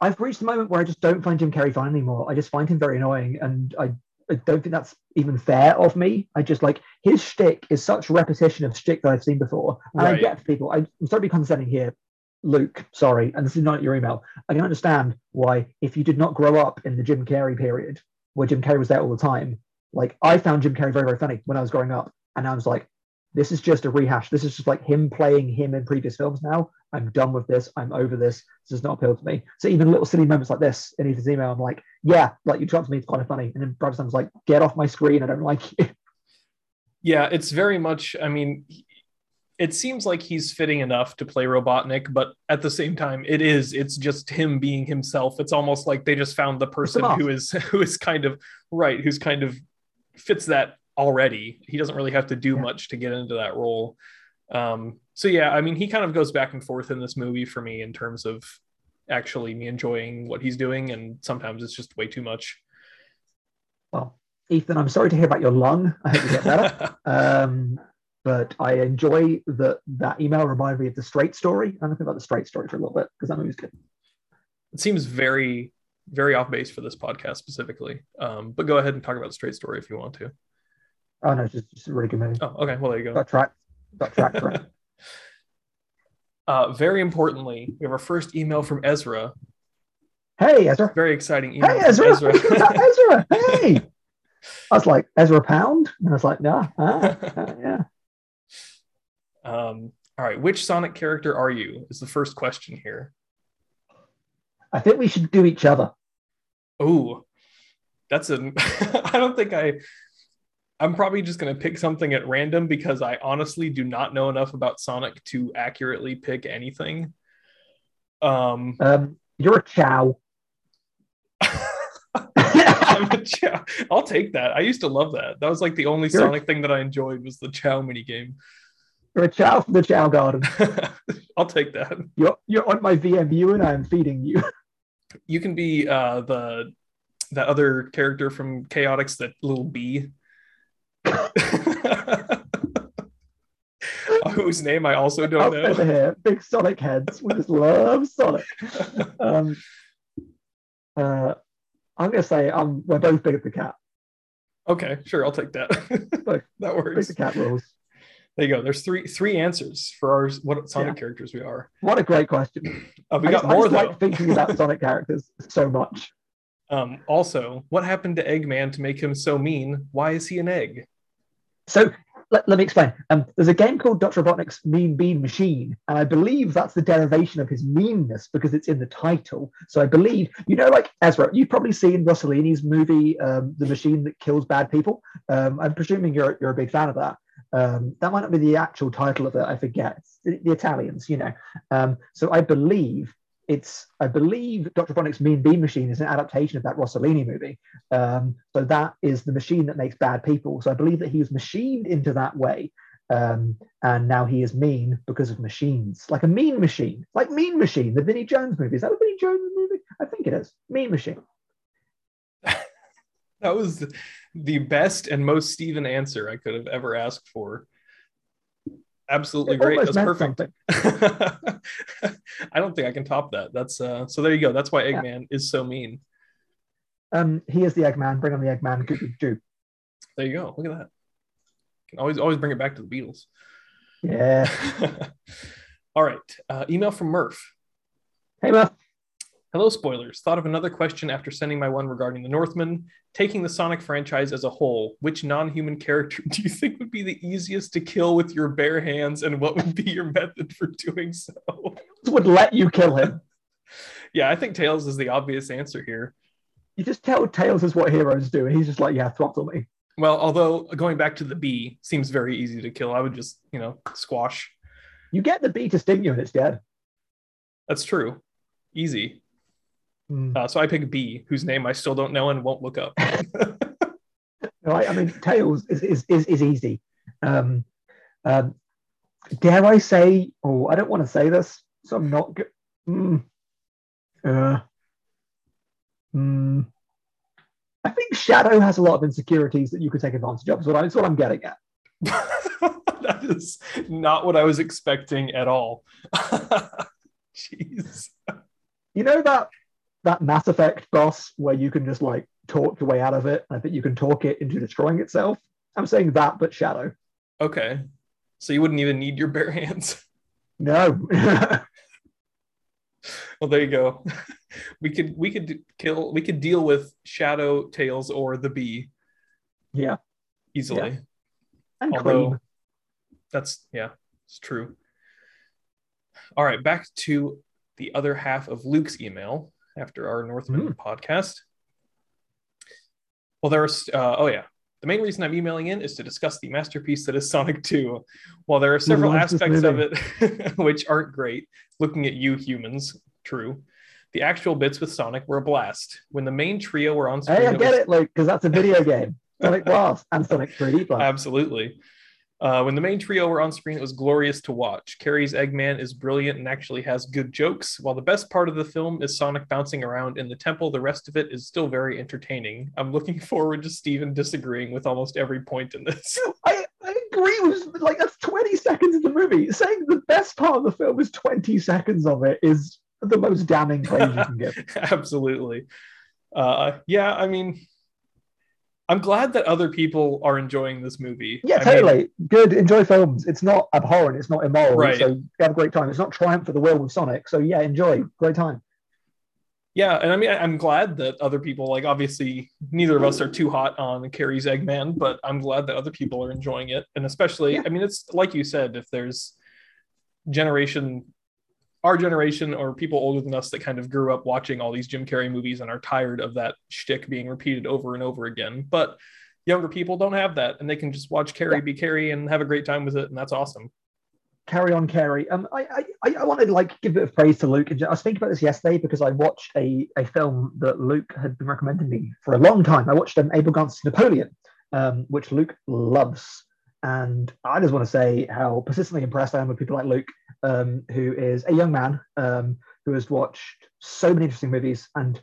Speaker 1: I've reached the moment where I just don't find Jim Carrey fun anymore. I just find him very annoying, and I, I don't think that's even fair of me. I just like his shtick is such repetition of shtick that I've seen before, and I get people. I, I'm sorry to be condescending here, Luke. Sorry, and this is not your email. I can understand why if you did not grow up in the Jim Carrey period where Jim Carrey was there all the time. Like I found Jim Carrey very very funny when I was growing up, and I was like, this is just a rehash. This is just like him playing him in previous films now. I'm done with this. I'm over this. This does not appeal to me. So even little silly moments like this in Ethan's email, I'm like, yeah, like you talk to me, it's kind of funny. And then Brad Sam's like, get off my screen. I don't like you.
Speaker 2: Yeah, it's very much. I mean, it seems like he's fitting enough to play Robotnik, but at the same time, it is. It's just him being himself. It's almost like they just found the person who is who is kind of right, who's kind of fits that already. He doesn't really have to do
Speaker 1: Yeah.
Speaker 2: much to get into that role. Um, so yeah, I mean, he kind of goes back and forth in this movie for me in terms of actually me enjoying what he's doing, and sometimes it's just way too much.
Speaker 1: Well, Ethan, I'm sorry to hear about your lung. I hope you get better. um, but I enjoy that that email reminded me of the straight story. I'm thinking about the straight story for a little bit because that movie's good.
Speaker 2: it seems very very off base for this podcast specifically um, but go ahead and talk about the straight story if you want to
Speaker 1: Oh no, it's just, just a really good movie.
Speaker 2: oh okay well there you go
Speaker 1: Got tracked. Got for it.
Speaker 2: uh, very importantly we have our first email from ezra
Speaker 1: Hey, Ezra.
Speaker 2: very exciting email
Speaker 1: Hey,
Speaker 2: from
Speaker 1: Ezra. Ezra. Hey. I was like, Ezra Pound? And I was like, nah, ah, ah, yeah.
Speaker 2: um, all right which sonic character are you is the first question here
Speaker 1: I think we should do each other.
Speaker 2: Oh that's a i don't think i i'm probably just going to pick something at random because i honestly do not know enough about sonic to accurately pick anything um
Speaker 1: Um, you're a Chao.
Speaker 2: I'm a Chao. I'll take that. I used to love that. That was like the only
Speaker 1: You're-
Speaker 2: Sonic thing that I enjoyed was the Chao mini game.
Speaker 1: You're a Chao from the Chao Garden.
Speaker 2: I'll take that.
Speaker 1: You're you're on my VMU and I'm feeding you.
Speaker 2: You can be uh the that other character from Chaotix, that little bee. Whose name I also don't
Speaker 1: over
Speaker 2: know.
Speaker 1: here, big Sonic heads. We just love Sonic. Um, uh, I'm gonna say um, we're both big at the cat.
Speaker 2: Okay, sure, I'll take that. That
Speaker 1: Big
Speaker 2: works.
Speaker 1: the cat rules.
Speaker 2: There you go. There's three three answers for our what Sonic
Speaker 1: Yeah.
Speaker 2: characters we are.
Speaker 1: What a great question.
Speaker 2: Uh, we
Speaker 1: I
Speaker 2: got
Speaker 1: just, I
Speaker 2: more
Speaker 1: just like thinking about Sonic characters so much.
Speaker 2: Um, also, what happened to Eggman to make him so mean? Why is he an egg?
Speaker 1: So let, let me explain. Um, there's a game called Dr. Robotnik's Mean Bean Machine, and I believe that's the derivation of his meanness because it's in the title. So I believe, you know, like Ezra, you've probably seen Rossellini's movie, um, The Machine That Kills Bad People. Um, I'm presuming you're, you're a big fan of that. Um, that might not be the actual title of it, I forget. The, the Italians, you know. Um, so I believe it's I believe Dr. Robotnik's Mean Bean Machine is an adaptation of that Rossellini movie. Um, so that is the machine that makes bad people. So I believe that he was machined into that way. Um, and now he is mean because of machines, like a mean machine, like Mean Machine, the Vinnie Jones movie. Is that a Vinnie Jones movie? I think it is. Mean Machine.
Speaker 2: That was the best and most Steven answer I could have ever asked for absolutely it great. That's perfect. I don't think I can top that. That's uh so there you go. That's why Eggman yeah. is so mean.
Speaker 1: Um he is the Eggman. Bring on the Eggman.
Speaker 2: There you go. Look at that. Can always always bring it back to the Beatles.
Speaker 1: Yeah.
Speaker 2: All right. Uh, email from Murph.
Speaker 1: Hey Murph.
Speaker 2: Hello, spoilers. Thought of another question after sending my one regarding the Northman. Taking the Sonic franchise as a whole, which non human character do you think would be the easiest to kill with your bare hands, and what would be your method for doing so?
Speaker 1: Would let you kill him.
Speaker 2: yeah, I think Tails is the obvious answer here.
Speaker 1: You just tell Tails is what heroes do, and he's just like, yeah, throttle me.
Speaker 2: Well, although going back to the bee seems very easy to kill, I would just, you know, squash.
Speaker 1: You get the bee to sting you and it's dead.
Speaker 2: That's true. Easy.
Speaker 1: Mm.
Speaker 2: Uh, so I pick B, whose name I still don't know and won't look up.
Speaker 1: right. I mean, Tails is, is, is, is easy. Um, um, dare I say, oh, I don't want to say this, so I'm not good. Mm. Uh, mm. I think Shadow has a lot of insecurities that you could take advantage of. Is what, I, is what I'm getting at.
Speaker 2: that is not what I was expecting at all. Jeez.
Speaker 1: You know that that Mass Effect boss where you can just like talk your way out of it. I think you can talk it into destroying itself. I'm saying that, but Shadow.
Speaker 2: Okay. So you wouldn't even need your bare hands.
Speaker 1: No.
Speaker 2: well, there you go. We could we could kill we could deal with Shadow, Tails, or the Bee.
Speaker 1: Yeah.
Speaker 2: Easily. Yeah.
Speaker 1: And Although.
Speaker 2: That's yeah, it's true. All right, back to the other half of Luke's email after our Northman mm. podcast. Well, there's, uh, oh yeah, the main reason I'm emailing in is to discuss the masterpiece that is Sonic 2. While there are several aspects of it which aren't great, looking at you humans, true. The actual bits with Sonic were a blast. When the main trio were on
Speaker 1: screen, hey, I get it, Luke, because that's a video game. Sonic Blast and Sonic 3D Blast.
Speaker 2: Absolutely. Uh, when the main trio were on screen, it was glorious to watch. Carrey's Eggman is brilliant and actually has good jokes. While the best part of the film is Sonic bouncing around in the temple, the rest of it is still very entertaining. I'm looking forward to Steven disagreeing with almost every point in this.
Speaker 1: I, I agree with like that's 20 seconds of the movie. Saying the best part of the film is 20 seconds of it is the most damning praise you can give.
Speaker 2: Absolutely. Uh, yeah, I mean, I'm glad that other people are enjoying this movie.
Speaker 1: Yeah,
Speaker 2: I
Speaker 1: totally. Mean, Good. Enjoy films. It's not abhorrent. It's not immoral.
Speaker 2: Right.
Speaker 1: So have a great time. It's not triumph for the will with Sonic. So yeah, enjoy. Great time.
Speaker 2: Yeah, and I mean, I'm glad that other people like. Obviously, neither of us are too hot on Carrey's Eggman, but I'm glad that other people are enjoying it, and especially, yeah. I mean, it's like you said, if there's generation our generation or people older than us that kind of grew up watching all these Jim Carrey movies and are tired of that shtick being repeated over and over again. But younger people don't have that, and they can just watch Carrey yeah. be Carrey and have a great time with it, and that's awesome.
Speaker 1: Carry on, Carrey. Um, I, I, I wanted to like give a bit of praise to Luke. I was thinking about this yesterday because I watched a, a film that Luke had been recommending me for a long time. I watched um, Abel Gance's Napoleon, um, which Luke loves. And I just want to say how persistently impressed I am with people like Luke, um, who is a young man um, who has watched so many interesting movies. And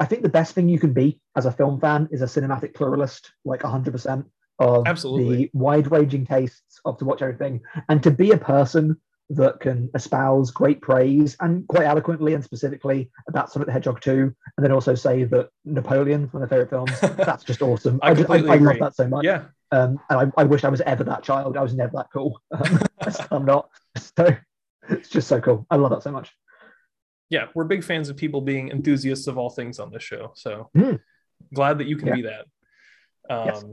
Speaker 1: I think the best thing you can be as a film fan is a cinematic pluralist, like 100% of
Speaker 2: Absolutely.
Speaker 1: the wide ranging tastes of to watch everything. And to be a person that can espouse great praise and quite eloquently and specifically about Sonic the Hedgehog 2, and then also say that Napoleon, one of my favorite films, that's just awesome.
Speaker 2: I, I, I, I
Speaker 1: love that so much.
Speaker 2: Yeah.
Speaker 1: Um, and I, I wish I was ever that child. I was never that cool. Um, I'm not. So it's just so cool. I love that so much.
Speaker 2: yeah, we're big fans of people being enthusiasts of all things on this show. So
Speaker 1: Mm.
Speaker 2: glad that you can
Speaker 1: Yeah.
Speaker 2: be that. Um,
Speaker 1: Yes.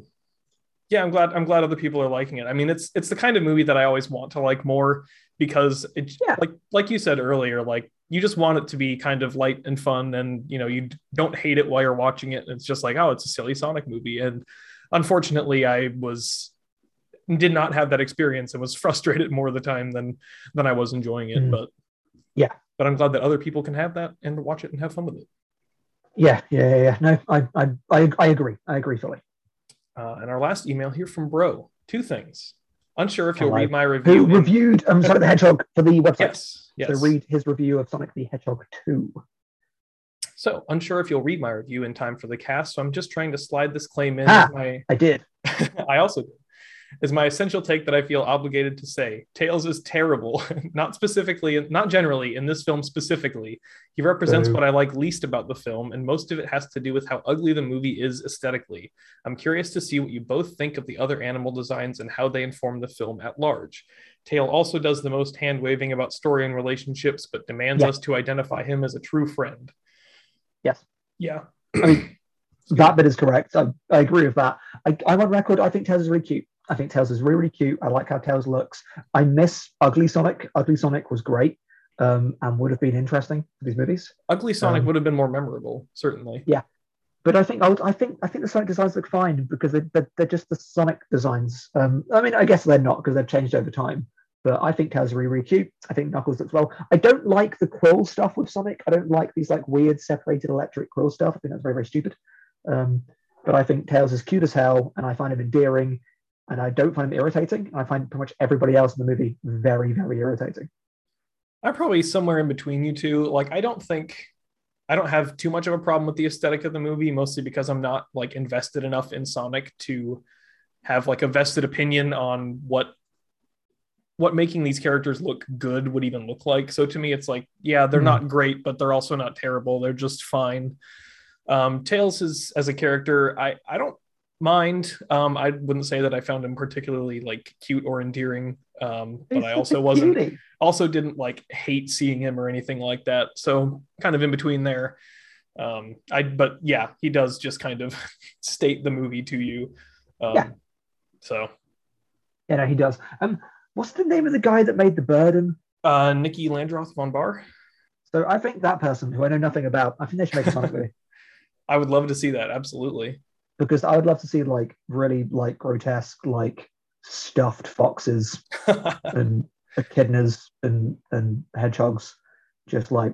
Speaker 2: Yeah, I'm glad. I'm glad other people are liking it. I mean, it's it's the kind of movie that I always want to like more because it
Speaker 1: Yeah.
Speaker 2: like like you said earlier, like you just want it to be kind of light and fun, and you know you don't hate it while you're watching it. And it's just like, oh, it's a silly Sonic movie. And unfortunately, I was did not have that experience and was frustrated more of the time than than I was enjoying it.
Speaker 1: Mm.
Speaker 2: But
Speaker 1: Yeah.
Speaker 2: but I'm glad that other people can have that and watch it and have fun with it.
Speaker 1: Yeah, yeah, yeah. No, I, I, I, I agree. I agree fully.
Speaker 2: Uh, and our last email here from Bro, two things. Unsure if you'll
Speaker 1: Hello.
Speaker 2: read my
Speaker 1: Who
Speaker 2: review. in-
Speaker 1: reviewed um, Sonic the Hedgehog for the website?
Speaker 2: Yes, yes.
Speaker 1: So read his review of Sonic the Hedgehog 2.
Speaker 2: So unsure if you'll read my review in time for the cast. So I'm just trying to slide this claim in.
Speaker 1: Ah.
Speaker 2: my
Speaker 1: I did.
Speaker 2: I also did. Is my essential take that I feel obligated to say. Tails is terrible, not specifically, not generally, in this film specifically. He represents
Speaker 1: Boo.
Speaker 2: what I like least about the film, and most of it has to do with how ugly the movie is aesthetically. I'm curious to see what you both think of the other animal designs and how they inform the film at large. Tail also does the most hand waving about story and relationships, but demands
Speaker 1: Yeah.
Speaker 2: us to identify him as a true friend.
Speaker 1: Yes.
Speaker 2: Yeah.
Speaker 1: I mean, that bit is correct. I, I agree with that. I, I'm on record. I think Tails is really cute. I think Tails is really, really cute. I like how Tails looks. I miss Ugly Sonic. Ugly Sonic was great um, and would have been interesting for these movies.
Speaker 2: Ugly Sonic
Speaker 1: Um,
Speaker 2: would have been more memorable, certainly. Yeah.
Speaker 1: But I think I, would, I think I think the Sonic designs look fine because they, they're, they're just the Sonic designs. Um, I mean, I guess they're not because they've changed over time. But I think Tails is really, cute. I think Knuckles looks well. I don't like the quill stuff with Sonic. I don't like these like weird separated electric quill stuff. I think that's very, very stupid. Um, but I think Tails is cute as hell, and I find him endearing, and I don't find him irritating. And I find pretty much everybody else in the movie very, very irritating.
Speaker 2: I'm probably somewhere in between you two. Like, I don't think I don't have too much of a problem with the aesthetic of the movie, mostly because I'm not like invested enough in Sonic to have like a vested opinion on what what making these characters look good would even look like. So to me, it's like, yeah, they're
Speaker 1: Hmm.
Speaker 2: not great, but they're also not terrible. They're just fine. Um, Tails is as a character, I I don't mind. Um, I wouldn't say that I found him particularly like cute or endearing. Um, but I also wasn't
Speaker 1: cutie.
Speaker 2: also didn't like hate seeing him or anything like that. So kind of in between there. Um, I but yeah, he does just kind of state the movie to you. Um,
Speaker 1: Yeah.
Speaker 2: So
Speaker 1: Yeah, no, he does. Um, what's the name of the guy that made the burden?
Speaker 2: uh, Niki Lindroth von Bahr.
Speaker 1: So I think that person, who I know nothing about, I think they should make a Sonic movie
Speaker 2: I would love to see that. Absolutely.
Speaker 1: because I would love to see like really like grotesque, like stuffed foxes and echidnas and and hedgehogs, just like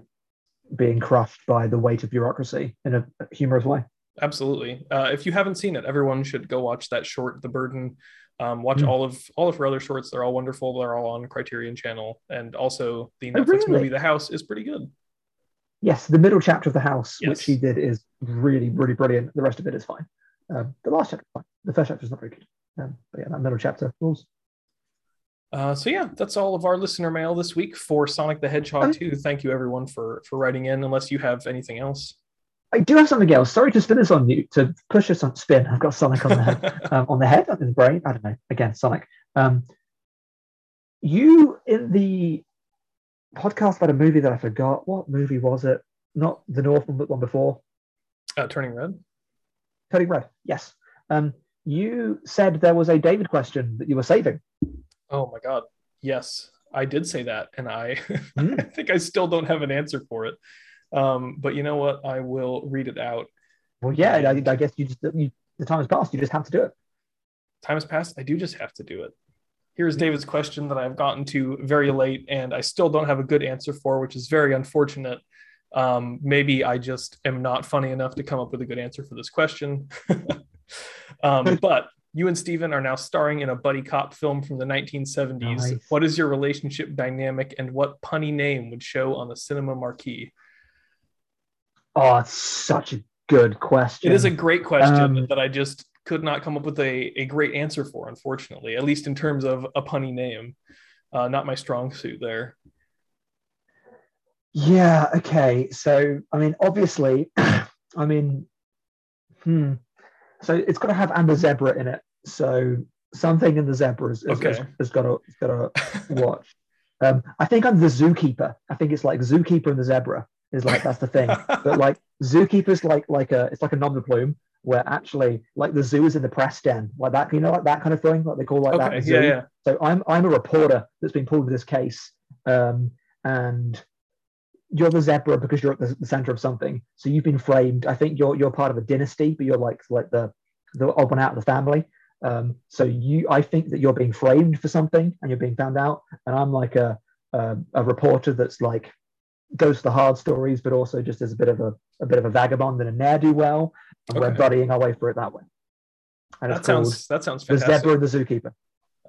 Speaker 1: being crushed by the weight of bureaucracy in a humorous way.
Speaker 2: Absolutely. Uh, if you haven't seen it, everyone should go watch that short, The Burden. Um, watch
Speaker 1: Mm.
Speaker 2: all of all of her other shorts. They're all wonderful. They're all on Criterion Channel, and also the
Speaker 1: Oh,
Speaker 2: Netflix
Speaker 1: really?
Speaker 2: movie The House is pretty good.
Speaker 1: Yes, the middle chapter of the house,
Speaker 2: Yes.
Speaker 1: which he did, is really really brilliant. The rest of it is fine. Um, the last chapter, is fine. The first chapter is not very good. Um, but yeah, that middle chapter rules.
Speaker 2: Uh, so yeah, that's all of our listener mail this week for Sonic the Hedgehog
Speaker 1: Okay.
Speaker 2: 2. Thank you everyone for for writing in. Unless you have anything else.
Speaker 1: I do have something else. Sorry to spin this on you, to push us on spin. I've got Sonic on the head. um, on the head, on the brain. I don't know. Again, Sonic. Um, you in the podcast about a movie that I forgot. What movie was it? Not the Northman, but one before.
Speaker 2: uh, Turning Red.
Speaker 1: Turning Red. Yes. Um, you said there was a David question that you were saving.
Speaker 2: Oh my god. Yes, I did say that, and I
Speaker 1: Mm.
Speaker 2: I think I still don't have an answer for it. Um, but you know what? I will read it out.
Speaker 1: Well, yeah. I, I guess you just you, the time has passed. You just have to do it.
Speaker 2: Time has passed. I do just have to do it. Here's David's question that I've gotten to very late, and I still don't have a good answer for, which is very unfortunate. Um, maybe I just am not funny enough to come up with a good answer for this question. um, but you and Steven are now starring in a buddy cop film from the 1970s.
Speaker 1: Nice.
Speaker 2: What is your relationship dynamic, and what punny name would show on the cinema marquee?
Speaker 1: Oh, it's such a good question.
Speaker 2: It is a great question
Speaker 1: Um,
Speaker 2: that I just could not come up with a, a great answer for, unfortunately, at least in terms of a punny name. Uh, not my strong suit there.
Speaker 1: Yeah, okay. So, I mean, obviously, I mean, hmm. So it's got to have and a zebra in it. So something in the zebra is, is,
Speaker 2: Okay.
Speaker 1: is, is got to got to watch. Um, I think I'm the zookeeper. I think it's like zookeeper and the zebra is like that's the thing. but like zookeeper's like like a it's like a nom de plume where actually like the zoo is in the press den, like that, you know, like that kind of thing, like they call like
Speaker 2: okay,
Speaker 1: that.
Speaker 2: yeah, yeah.
Speaker 1: So I'm I'm a reporter that's been pulled to this case, um, and you're the zebra because you're at the, the center of something. So you've been framed. I think you're you're part of a dynasty, but you're like like the the odd one out of the family. Um, so you, I think that you're being framed for something and you're being found out, and I'm like a a, a reporter that's like goes to the hard stories, but also just as a bit of a, a bit of a vagabond and a ne'er do well, and we're
Speaker 2: Okay.
Speaker 1: buddying our way through it that way. And
Speaker 2: That sounds that sounds
Speaker 1: the
Speaker 2: fantastic.
Speaker 1: zebra and the zookeeper.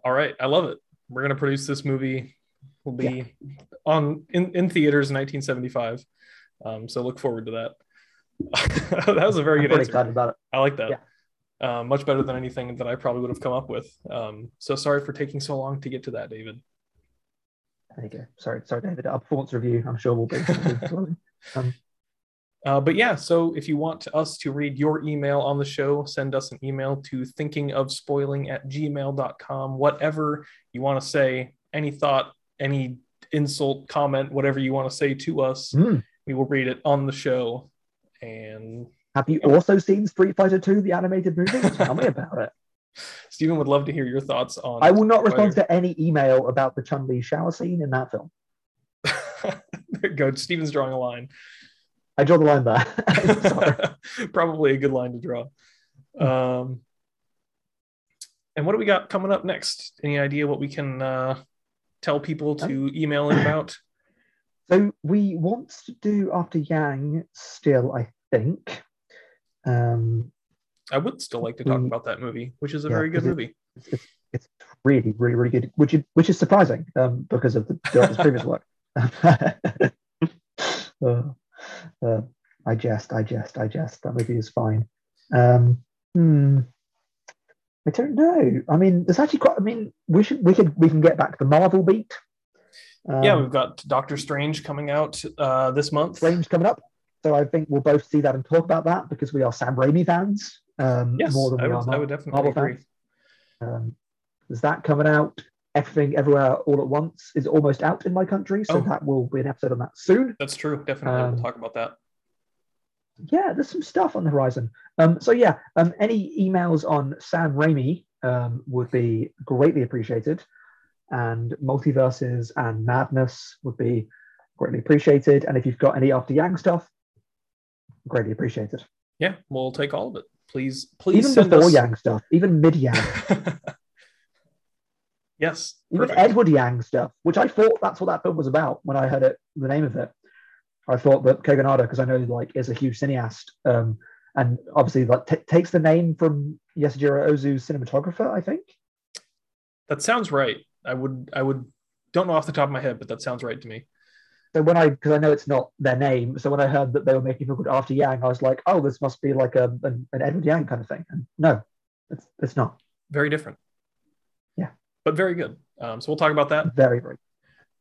Speaker 2: All right, I love it. We're gonna produce this movie. Will be on in, in theaters in 1975. Um, so look forward to that. that was a very
Speaker 1: I'm
Speaker 2: good answer.
Speaker 1: excited about it.
Speaker 2: I like that. Uh, much better than anything that I probably would have come up with. Um, so sorry for taking so long to get to that, David.
Speaker 1: There you go. Sorry, sorry, David. Our performance review, I'm sure will be. um,
Speaker 2: Uh, but yeah, so if you want us to read your email on the show, send us an email to thinkingofspoiling at gmail.com. Whatever you want to say, any thought, any insult, comment, whatever you want to say to us,
Speaker 1: mm.
Speaker 2: we will read it on the show. And
Speaker 1: Have you also seen Street Fighter 2, the animated movie? Tell me about it.
Speaker 2: Stephen would love to hear your thoughts on
Speaker 1: I will not respond to any email about the Chun Li shower scene in that film.
Speaker 2: go. Stephen's drawing a line.
Speaker 1: I draw the line there.
Speaker 2: Probably a good line to draw. Um, and what do we got coming up next? Any idea what we can uh, tell people to email in about?
Speaker 1: So we want to do after Yang still, I think. Um,
Speaker 2: I would still like to talk
Speaker 1: Mm.
Speaker 2: about that movie, which is a
Speaker 1: Yeah,
Speaker 2: very good
Speaker 1: it-
Speaker 2: movie.
Speaker 1: it's, it's really, really, really good, which is which is surprising um, because of the director's previous work. Uh, uh, I jest, I jest, I jest. That movie is fine. Um, hmm. I don't know. I mean, there's actually quite. I mean, we should we could we can get back to the Marvel beat. Um,
Speaker 2: yeah, we've got Doctor Strange coming out uh, this month.
Speaker 1: Strange coming up. So I think we'll both see that and talk about that because we are Sam Raimi fans um,
Speaker 2: Yes,
Speaker 1: more than
Speaker 2: I
Speaker 1: we
Speaker 2: would,
Speaker 1: are
Speaker 2: I would definitely
Speaker 1: Marvel
Speaker 2: agree.
Speaker 1: Um, there's that coming out. Everything, everywhere, all at once is almost out in my country, so
Speaker 2: Oh.
Speaker 1: that will be an episode on that soon.
Speaker 2: That's true. Definitely,
Speaker 1: Um,
Speaker 2: we'll talk about that.
Speaker 1: Yeah, there's some stuff on the horizon. Um, so yeah, um, any emails on Sam Raimi um, would be greatly appreciated, and multiverses and madness would be greatly appreciated. And if you've got any After Yang stuff, greatly appreciated.
Speaker 2: Yeah, we'll take all of it. Please, please
Speaker 1: Even
Speaker 2: send
Speaker 1: before
Speaker 2: us.
Speaker 1: Yang stuff, even mid Yang,
Speaker 2: yes,
Speaker 1: even
Speaker 2: perfect.
Speaker 1: Edward Yang stuff, which I thought that's what that film was about when I heard it, the name of it. I thought that Kogonada, because I know like is a huge cineast, um, and obviously like t- takes the name from Yasujiro Ozu's cinematographer, I think.
Speaker 2: That sounds right. I would, I would, don't know off the top of my head, but that sounds right to me.
Speaker 1: So when I, because I know it's not their name, so when I heard that they were making a film called After Yang, I was like, oh, this must be like a, an, an Edward Yang kind of thing. And no, it's, it's not.
Speaker 2: Very different.
Speaker 1: Yeah.
Speaker 2: but very good. Um, so we'll talk about that.
Speaker 1: Very, very.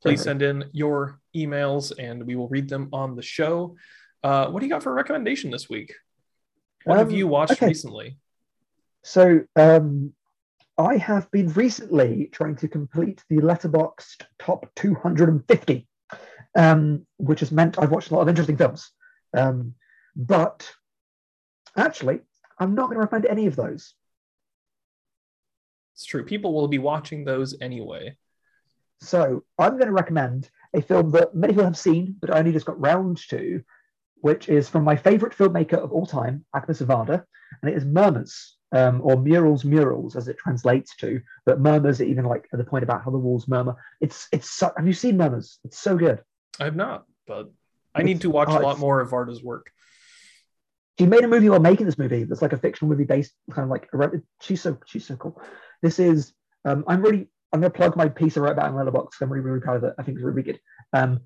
Speaker 2: Please
Speaker 1: very-
Speaker 2: send in your emails, and we will read them on the show. Uh, what do you got for a recommendation this week? What have
Speaker 1: Um,
Speaker 2: you watched
Speaker 1: okay.
Speaker 2: recently?
Speaker 1: So um, I have been recently trying to complete the Letterboxd top 250, um, which has meant I've watched a lot of interesting films. Um, but actually, I'm not going to recommend any of those.
Speaker 2: It's true. People will be watching those anyway.
Speaker 1: So I'm going to recommend a film that many people have seen, but I only just got round to, which is from my favorite filmmaker of all time, Agnes Varda, and it is Murmurs, um, or Murals Murals, as it translates to. But Murmurs, even like at the point about how the walls murmur. It's it's. So, have you seen Murmurs? It's so good.
Speaker 2: I have not, but I need to watch
Speaker 1: oh,
Speaker 2: a lot more of Varda's work.
Speaker 1: She made a movie while making this movie. That's like a fictional movie based kind of like. She's so she's so cool. This is. Um, I'm really. I'm going to plug my piece I wrote about in Letterboxd. I'm really really proud of it. I think it's really good. Um,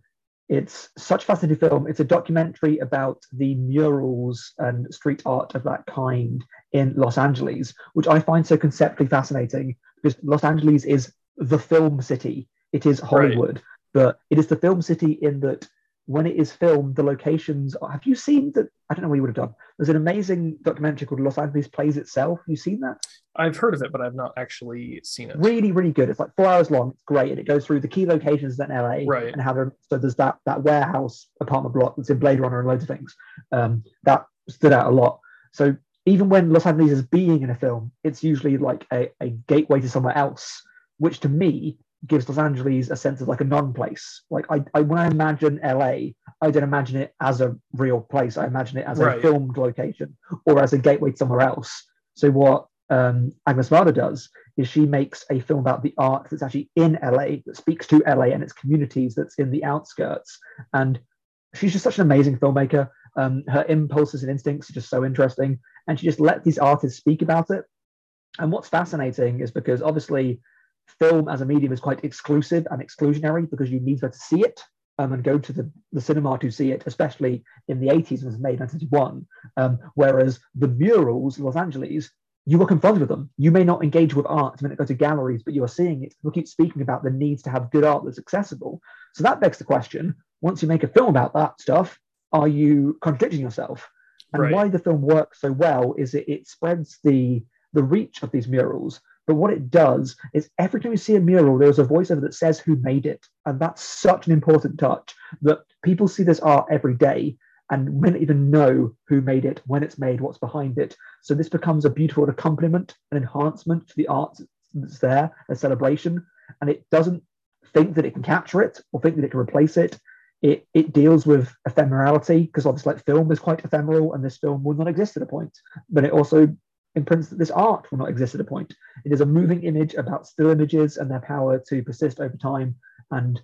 Speaker 1: it's such a fascinating film. It's a documentary about the murals and street art of that kind in Los Angeles, which I find so conceptually fascinating because Los Angeles is the film city. It is Hollywood, but it is the film city in that when it is filmed, the locations. Are, have you seen that? I don't know what you would have done. There's an amazing documentary called Los Angeles Plays Itself. Have you seen that?
Speaker 2: I've heard of it, but I've not actually seen it.
Speaker 1: Really, really good. It's like four hours long. It's great, and it goes through the key locations in LA
Speaker 2: Right.
Speaker 1: and how they're. So there's that that warehouse apartment block that's in Blade Runner and loads of things. Um, that stood out a lot. So even when Los Angeles is being in a film, it's usually like a, a gateway to somewhere else, which to me gives Los Angeles a sense of like a non-place. Like I, I when I imagine LA, I don't imagine it as a real place. I imagine it as a filmed location or as a gateway to somewhere else. So what um, Agnes Varda does is she makes a film about the art that's actually in LA that speaks to LA and its communities that's in the outskirts. And she's just such an amazing filmmaker. Um, her impulses and instincts are just so interesting, and she just let these artists speak about it. And what's fascinating is because obviously film as a medium is quite exclusive and exclusionary because you need to to see it um, and go to the, the cinema to see it, especially in the 80s when it was made in 1971. Um, whereas the murals in Los Angeles, you were confronted with them. You may not engage with art when it go to galleries, but you are seeing it. People keep speaking about the needs to have good art that's accessible. So that begs the question: once you make a film about that stuff, are you contradicting yourself? And
Speaker 2: Right.
Speaker 1: why the film works so well is it, it spreads the the reach of these murals. But what it does is every time you see a mural, there's a voiceover that says who made it. And that's such an important touch that people see this art every day and may not even know who made it, when it's made, what's behind it. So this becomes a beautiful accompaniment, an enhancement to the art that's there, a celebration. And it doesn't think that it can capture it or think that it can replace it. It, it deals with ephemerality because obviously like film is quite ephemeral and this film will not exist at a point. But it also imprints that this art will not exist at a point. It is a moving image about still images and their power to persist over time. And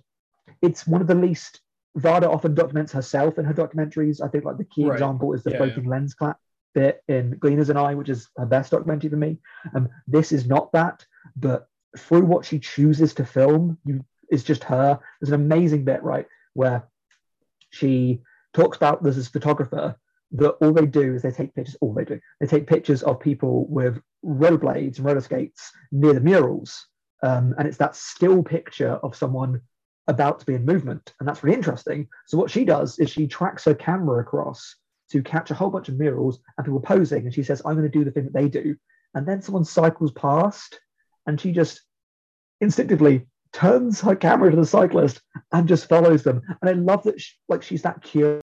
Speaker 1: it's one of the least Varda often documents herself in her documentaries. I think like the key
Speaker 2: Right.
Speaker 1: example is the
Speaker 2: Yeah,
Speaker 1: floating lens clap bit in Gleaners and I, which is her best documentary for me. Um, this is not that, but through what she chooses to film, you is just her. There's an amazing bit, right, where she talks about there's this photographer that all they do is they take pictures, all they do, they take pictures of people with rollerblades and roller skates near the murals. Um, and it's that still picture of someone about to be in movement. And that's really interesting. So what she does is she tracks her camera across to catch a whole bunch of murals and people posing. And she says, I'm going to do the thing that they do. And then someone cycles past and she just instinctively turns her camera to the cyclist and just follows them. And I love that she, like she's that curious.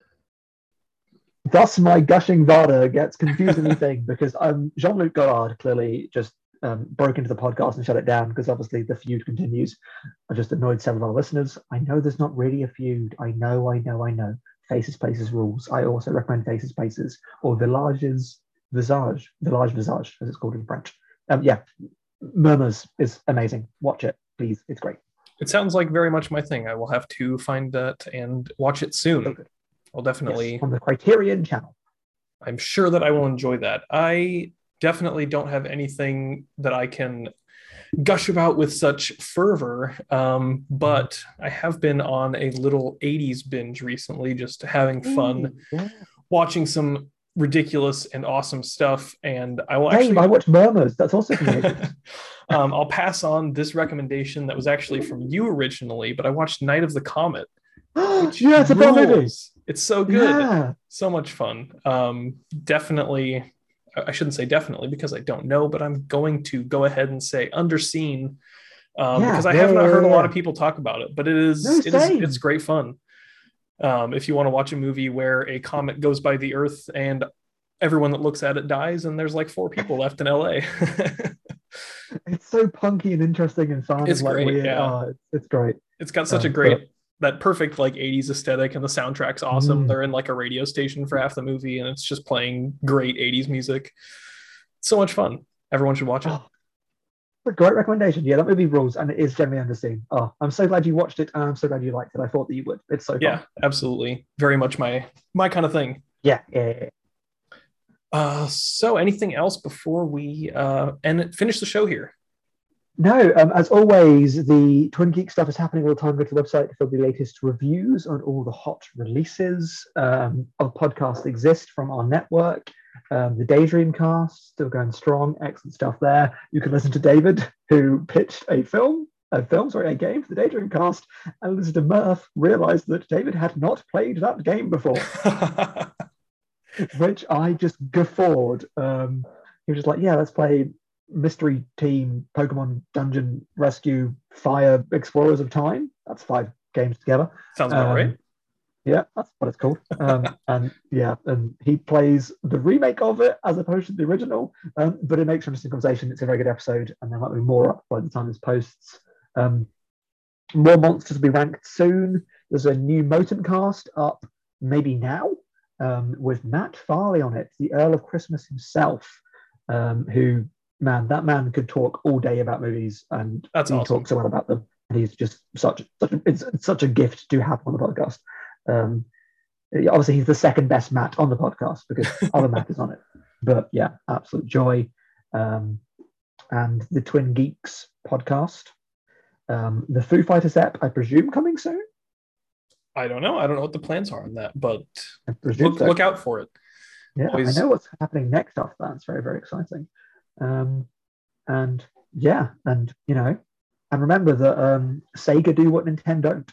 Speaker 1: Thus, my gushing Varda gets confused with anything because um, Jean-Luc Godard clearly just um, broke into the podcast and shut it down because obviously the feud continues. I just annoyed several of our listeners. I know there's not really a feud. I know, I know, I know. Faces, Places rules. I also recommend Faces, Places or Villages Visage, Village Visage, as it's called in French. Um, yeah, Murmurs is amazing. Watch it, please. It's great.
Speaker 2: It sounds like very much my thing. I will have to find that and watch it soon.
Speaker 1: So good.
Speaker 2: I'll definitely.
Speaker 1: Yes, on the Criterion channel.
Speaker 2: I'm sure that I will enjoy that. I definitely don't have anything that I can gush about with such fervor, um, but I have been on a little 80s binge recently, just having fun,
Speaker 1: Yeah.
Speaker 2: watching some ridiculous and awesome stuff. And I will
Speaker 1: Hey,
Speaker 2: actually.
Speaker 1: I watched Murmurs. That's also
Speaker 2: um, I'll pass on this recommendation that was actually from you originally, but I watched Night of the Comet.
Speaker 1: yeah, it's a fun movie.
Speaker 2: It's so good.
Speaker 1: Yeah.
Speaker 2: so much fun um definitely i shouldn't say definitely because i don't know but i'm going to go ahead and say underseen um
Speaker 1: Yeah,
Speaker 2: because i
Speaker 1: yeah,
Speaker 2: have not heard a lot of people talk about it but it is
Speaker 1: No,
Speaker 2: it is
Speaker 1: same.
Speaker 2: it's great fun um if you want to watch a movie where a comet goes by the earth and everyone that looks at it dies and there's like four people left in la
Speaker 1: It's so punky and interesting and fun.
Speaker 2: It's
Speaker 1: like,
Speaker 2: great,
Speaker 1: weird.
Speaker 2: yeah.
Speaker 1: Oh, it's, it's great.
Speaker 2: it's got such a
Speaker 1: Um,
Speaker 2: great that perfect like 80s aesthetic and the soundtrack's awesome
Speaker 1: Mm.
Speaker 2: they're in like a radio station for half the movie and it's just playing great 80s music so much fun everyone should watch it
Speaker 1: Oh, a great recommendation. Yeah, that movie rules and it is generally underseen. Oh, I'm so glad you watched it and I'm so glad you liked it. I thought that you would. It's so fun.
Speaker 2: yeah absolutely very much my my kind of thing
Speaker 1: Yeah, yeah, yeah, yeah.
Speaker 2: uh so anything else before we uh and finish the show here
Speaker 1: No, um, as always, the Twin Geek stuff is happening all the time. Go to the website for the latest reviews on all the hot releases. Um, other podcasts exist from our network. Um, the Daydream cast still going strong. Excellent stuff there. You can listen to David, who pitched a film a film, sorry, a game for the Daydream cast, and listened to Murph, realized that David had not played that game before, which I just guffawed. Um, he was just like, yeah, let's play Mystery Team, Pokemon Dungeon Rescue, Fire Explorers of Time. That's five games together.
Speaker 2: Sounds about
Speaker 1: Um,
Speaker 2: right.
Speaker 1: Yeah, that's what it's called. Um, and yeah, and he plays the remake of it as opposed to the original. Um, but it makes for interesting conversation. It's a very good episode, and there might be more up by the time this posts. Um, more monsters will be ranked soon. There's a new Moten cast up maybe now um, with Matt Farley on it, the Earl of Christmas himself, um, who man, that man could talk all day about movies, and
Speaker 2: That's
Speaker 1: he
Speaker 2: awesome.
Speaker 1: talks so well about them. And he's just such such a, it's, it's such a gift to have on the podcast. Um, obviously, he's the second best Matt on the podcast because other Matt is on it. But yeah, absolute joy. Um, and the Twin Geeks podcast. Um, the Foo Fighters app, I presume, coming soon.
Speaker 2: I don't know. I don't know what the plans are on that, but look,
Speaker 1: so.
Speaker 2: look out for it.
Speaker 1: Yeah,
Speaker 2: Always-
Speaker 1: I know what's happening next after that. It's very, very exciting. Um, and yeah, and you know, and remember that um, Sega do what Nintendo don't.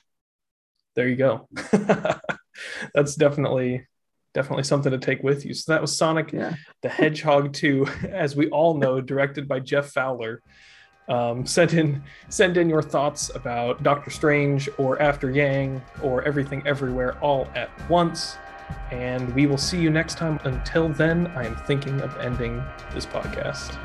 Speaker 2: There you go. That's definitely definitely something to take with you. So that was Sonic
Speaker 1: Yeah,
Speaker 2: the Hedgehog 2, as we all know, directed by Jeff Fowler. Um, send in send in your thoughts about Doctor Strange or After Yang or Everything Everywhere all at once. And we will see you next time. Until then, I am thinking of ending this podcast.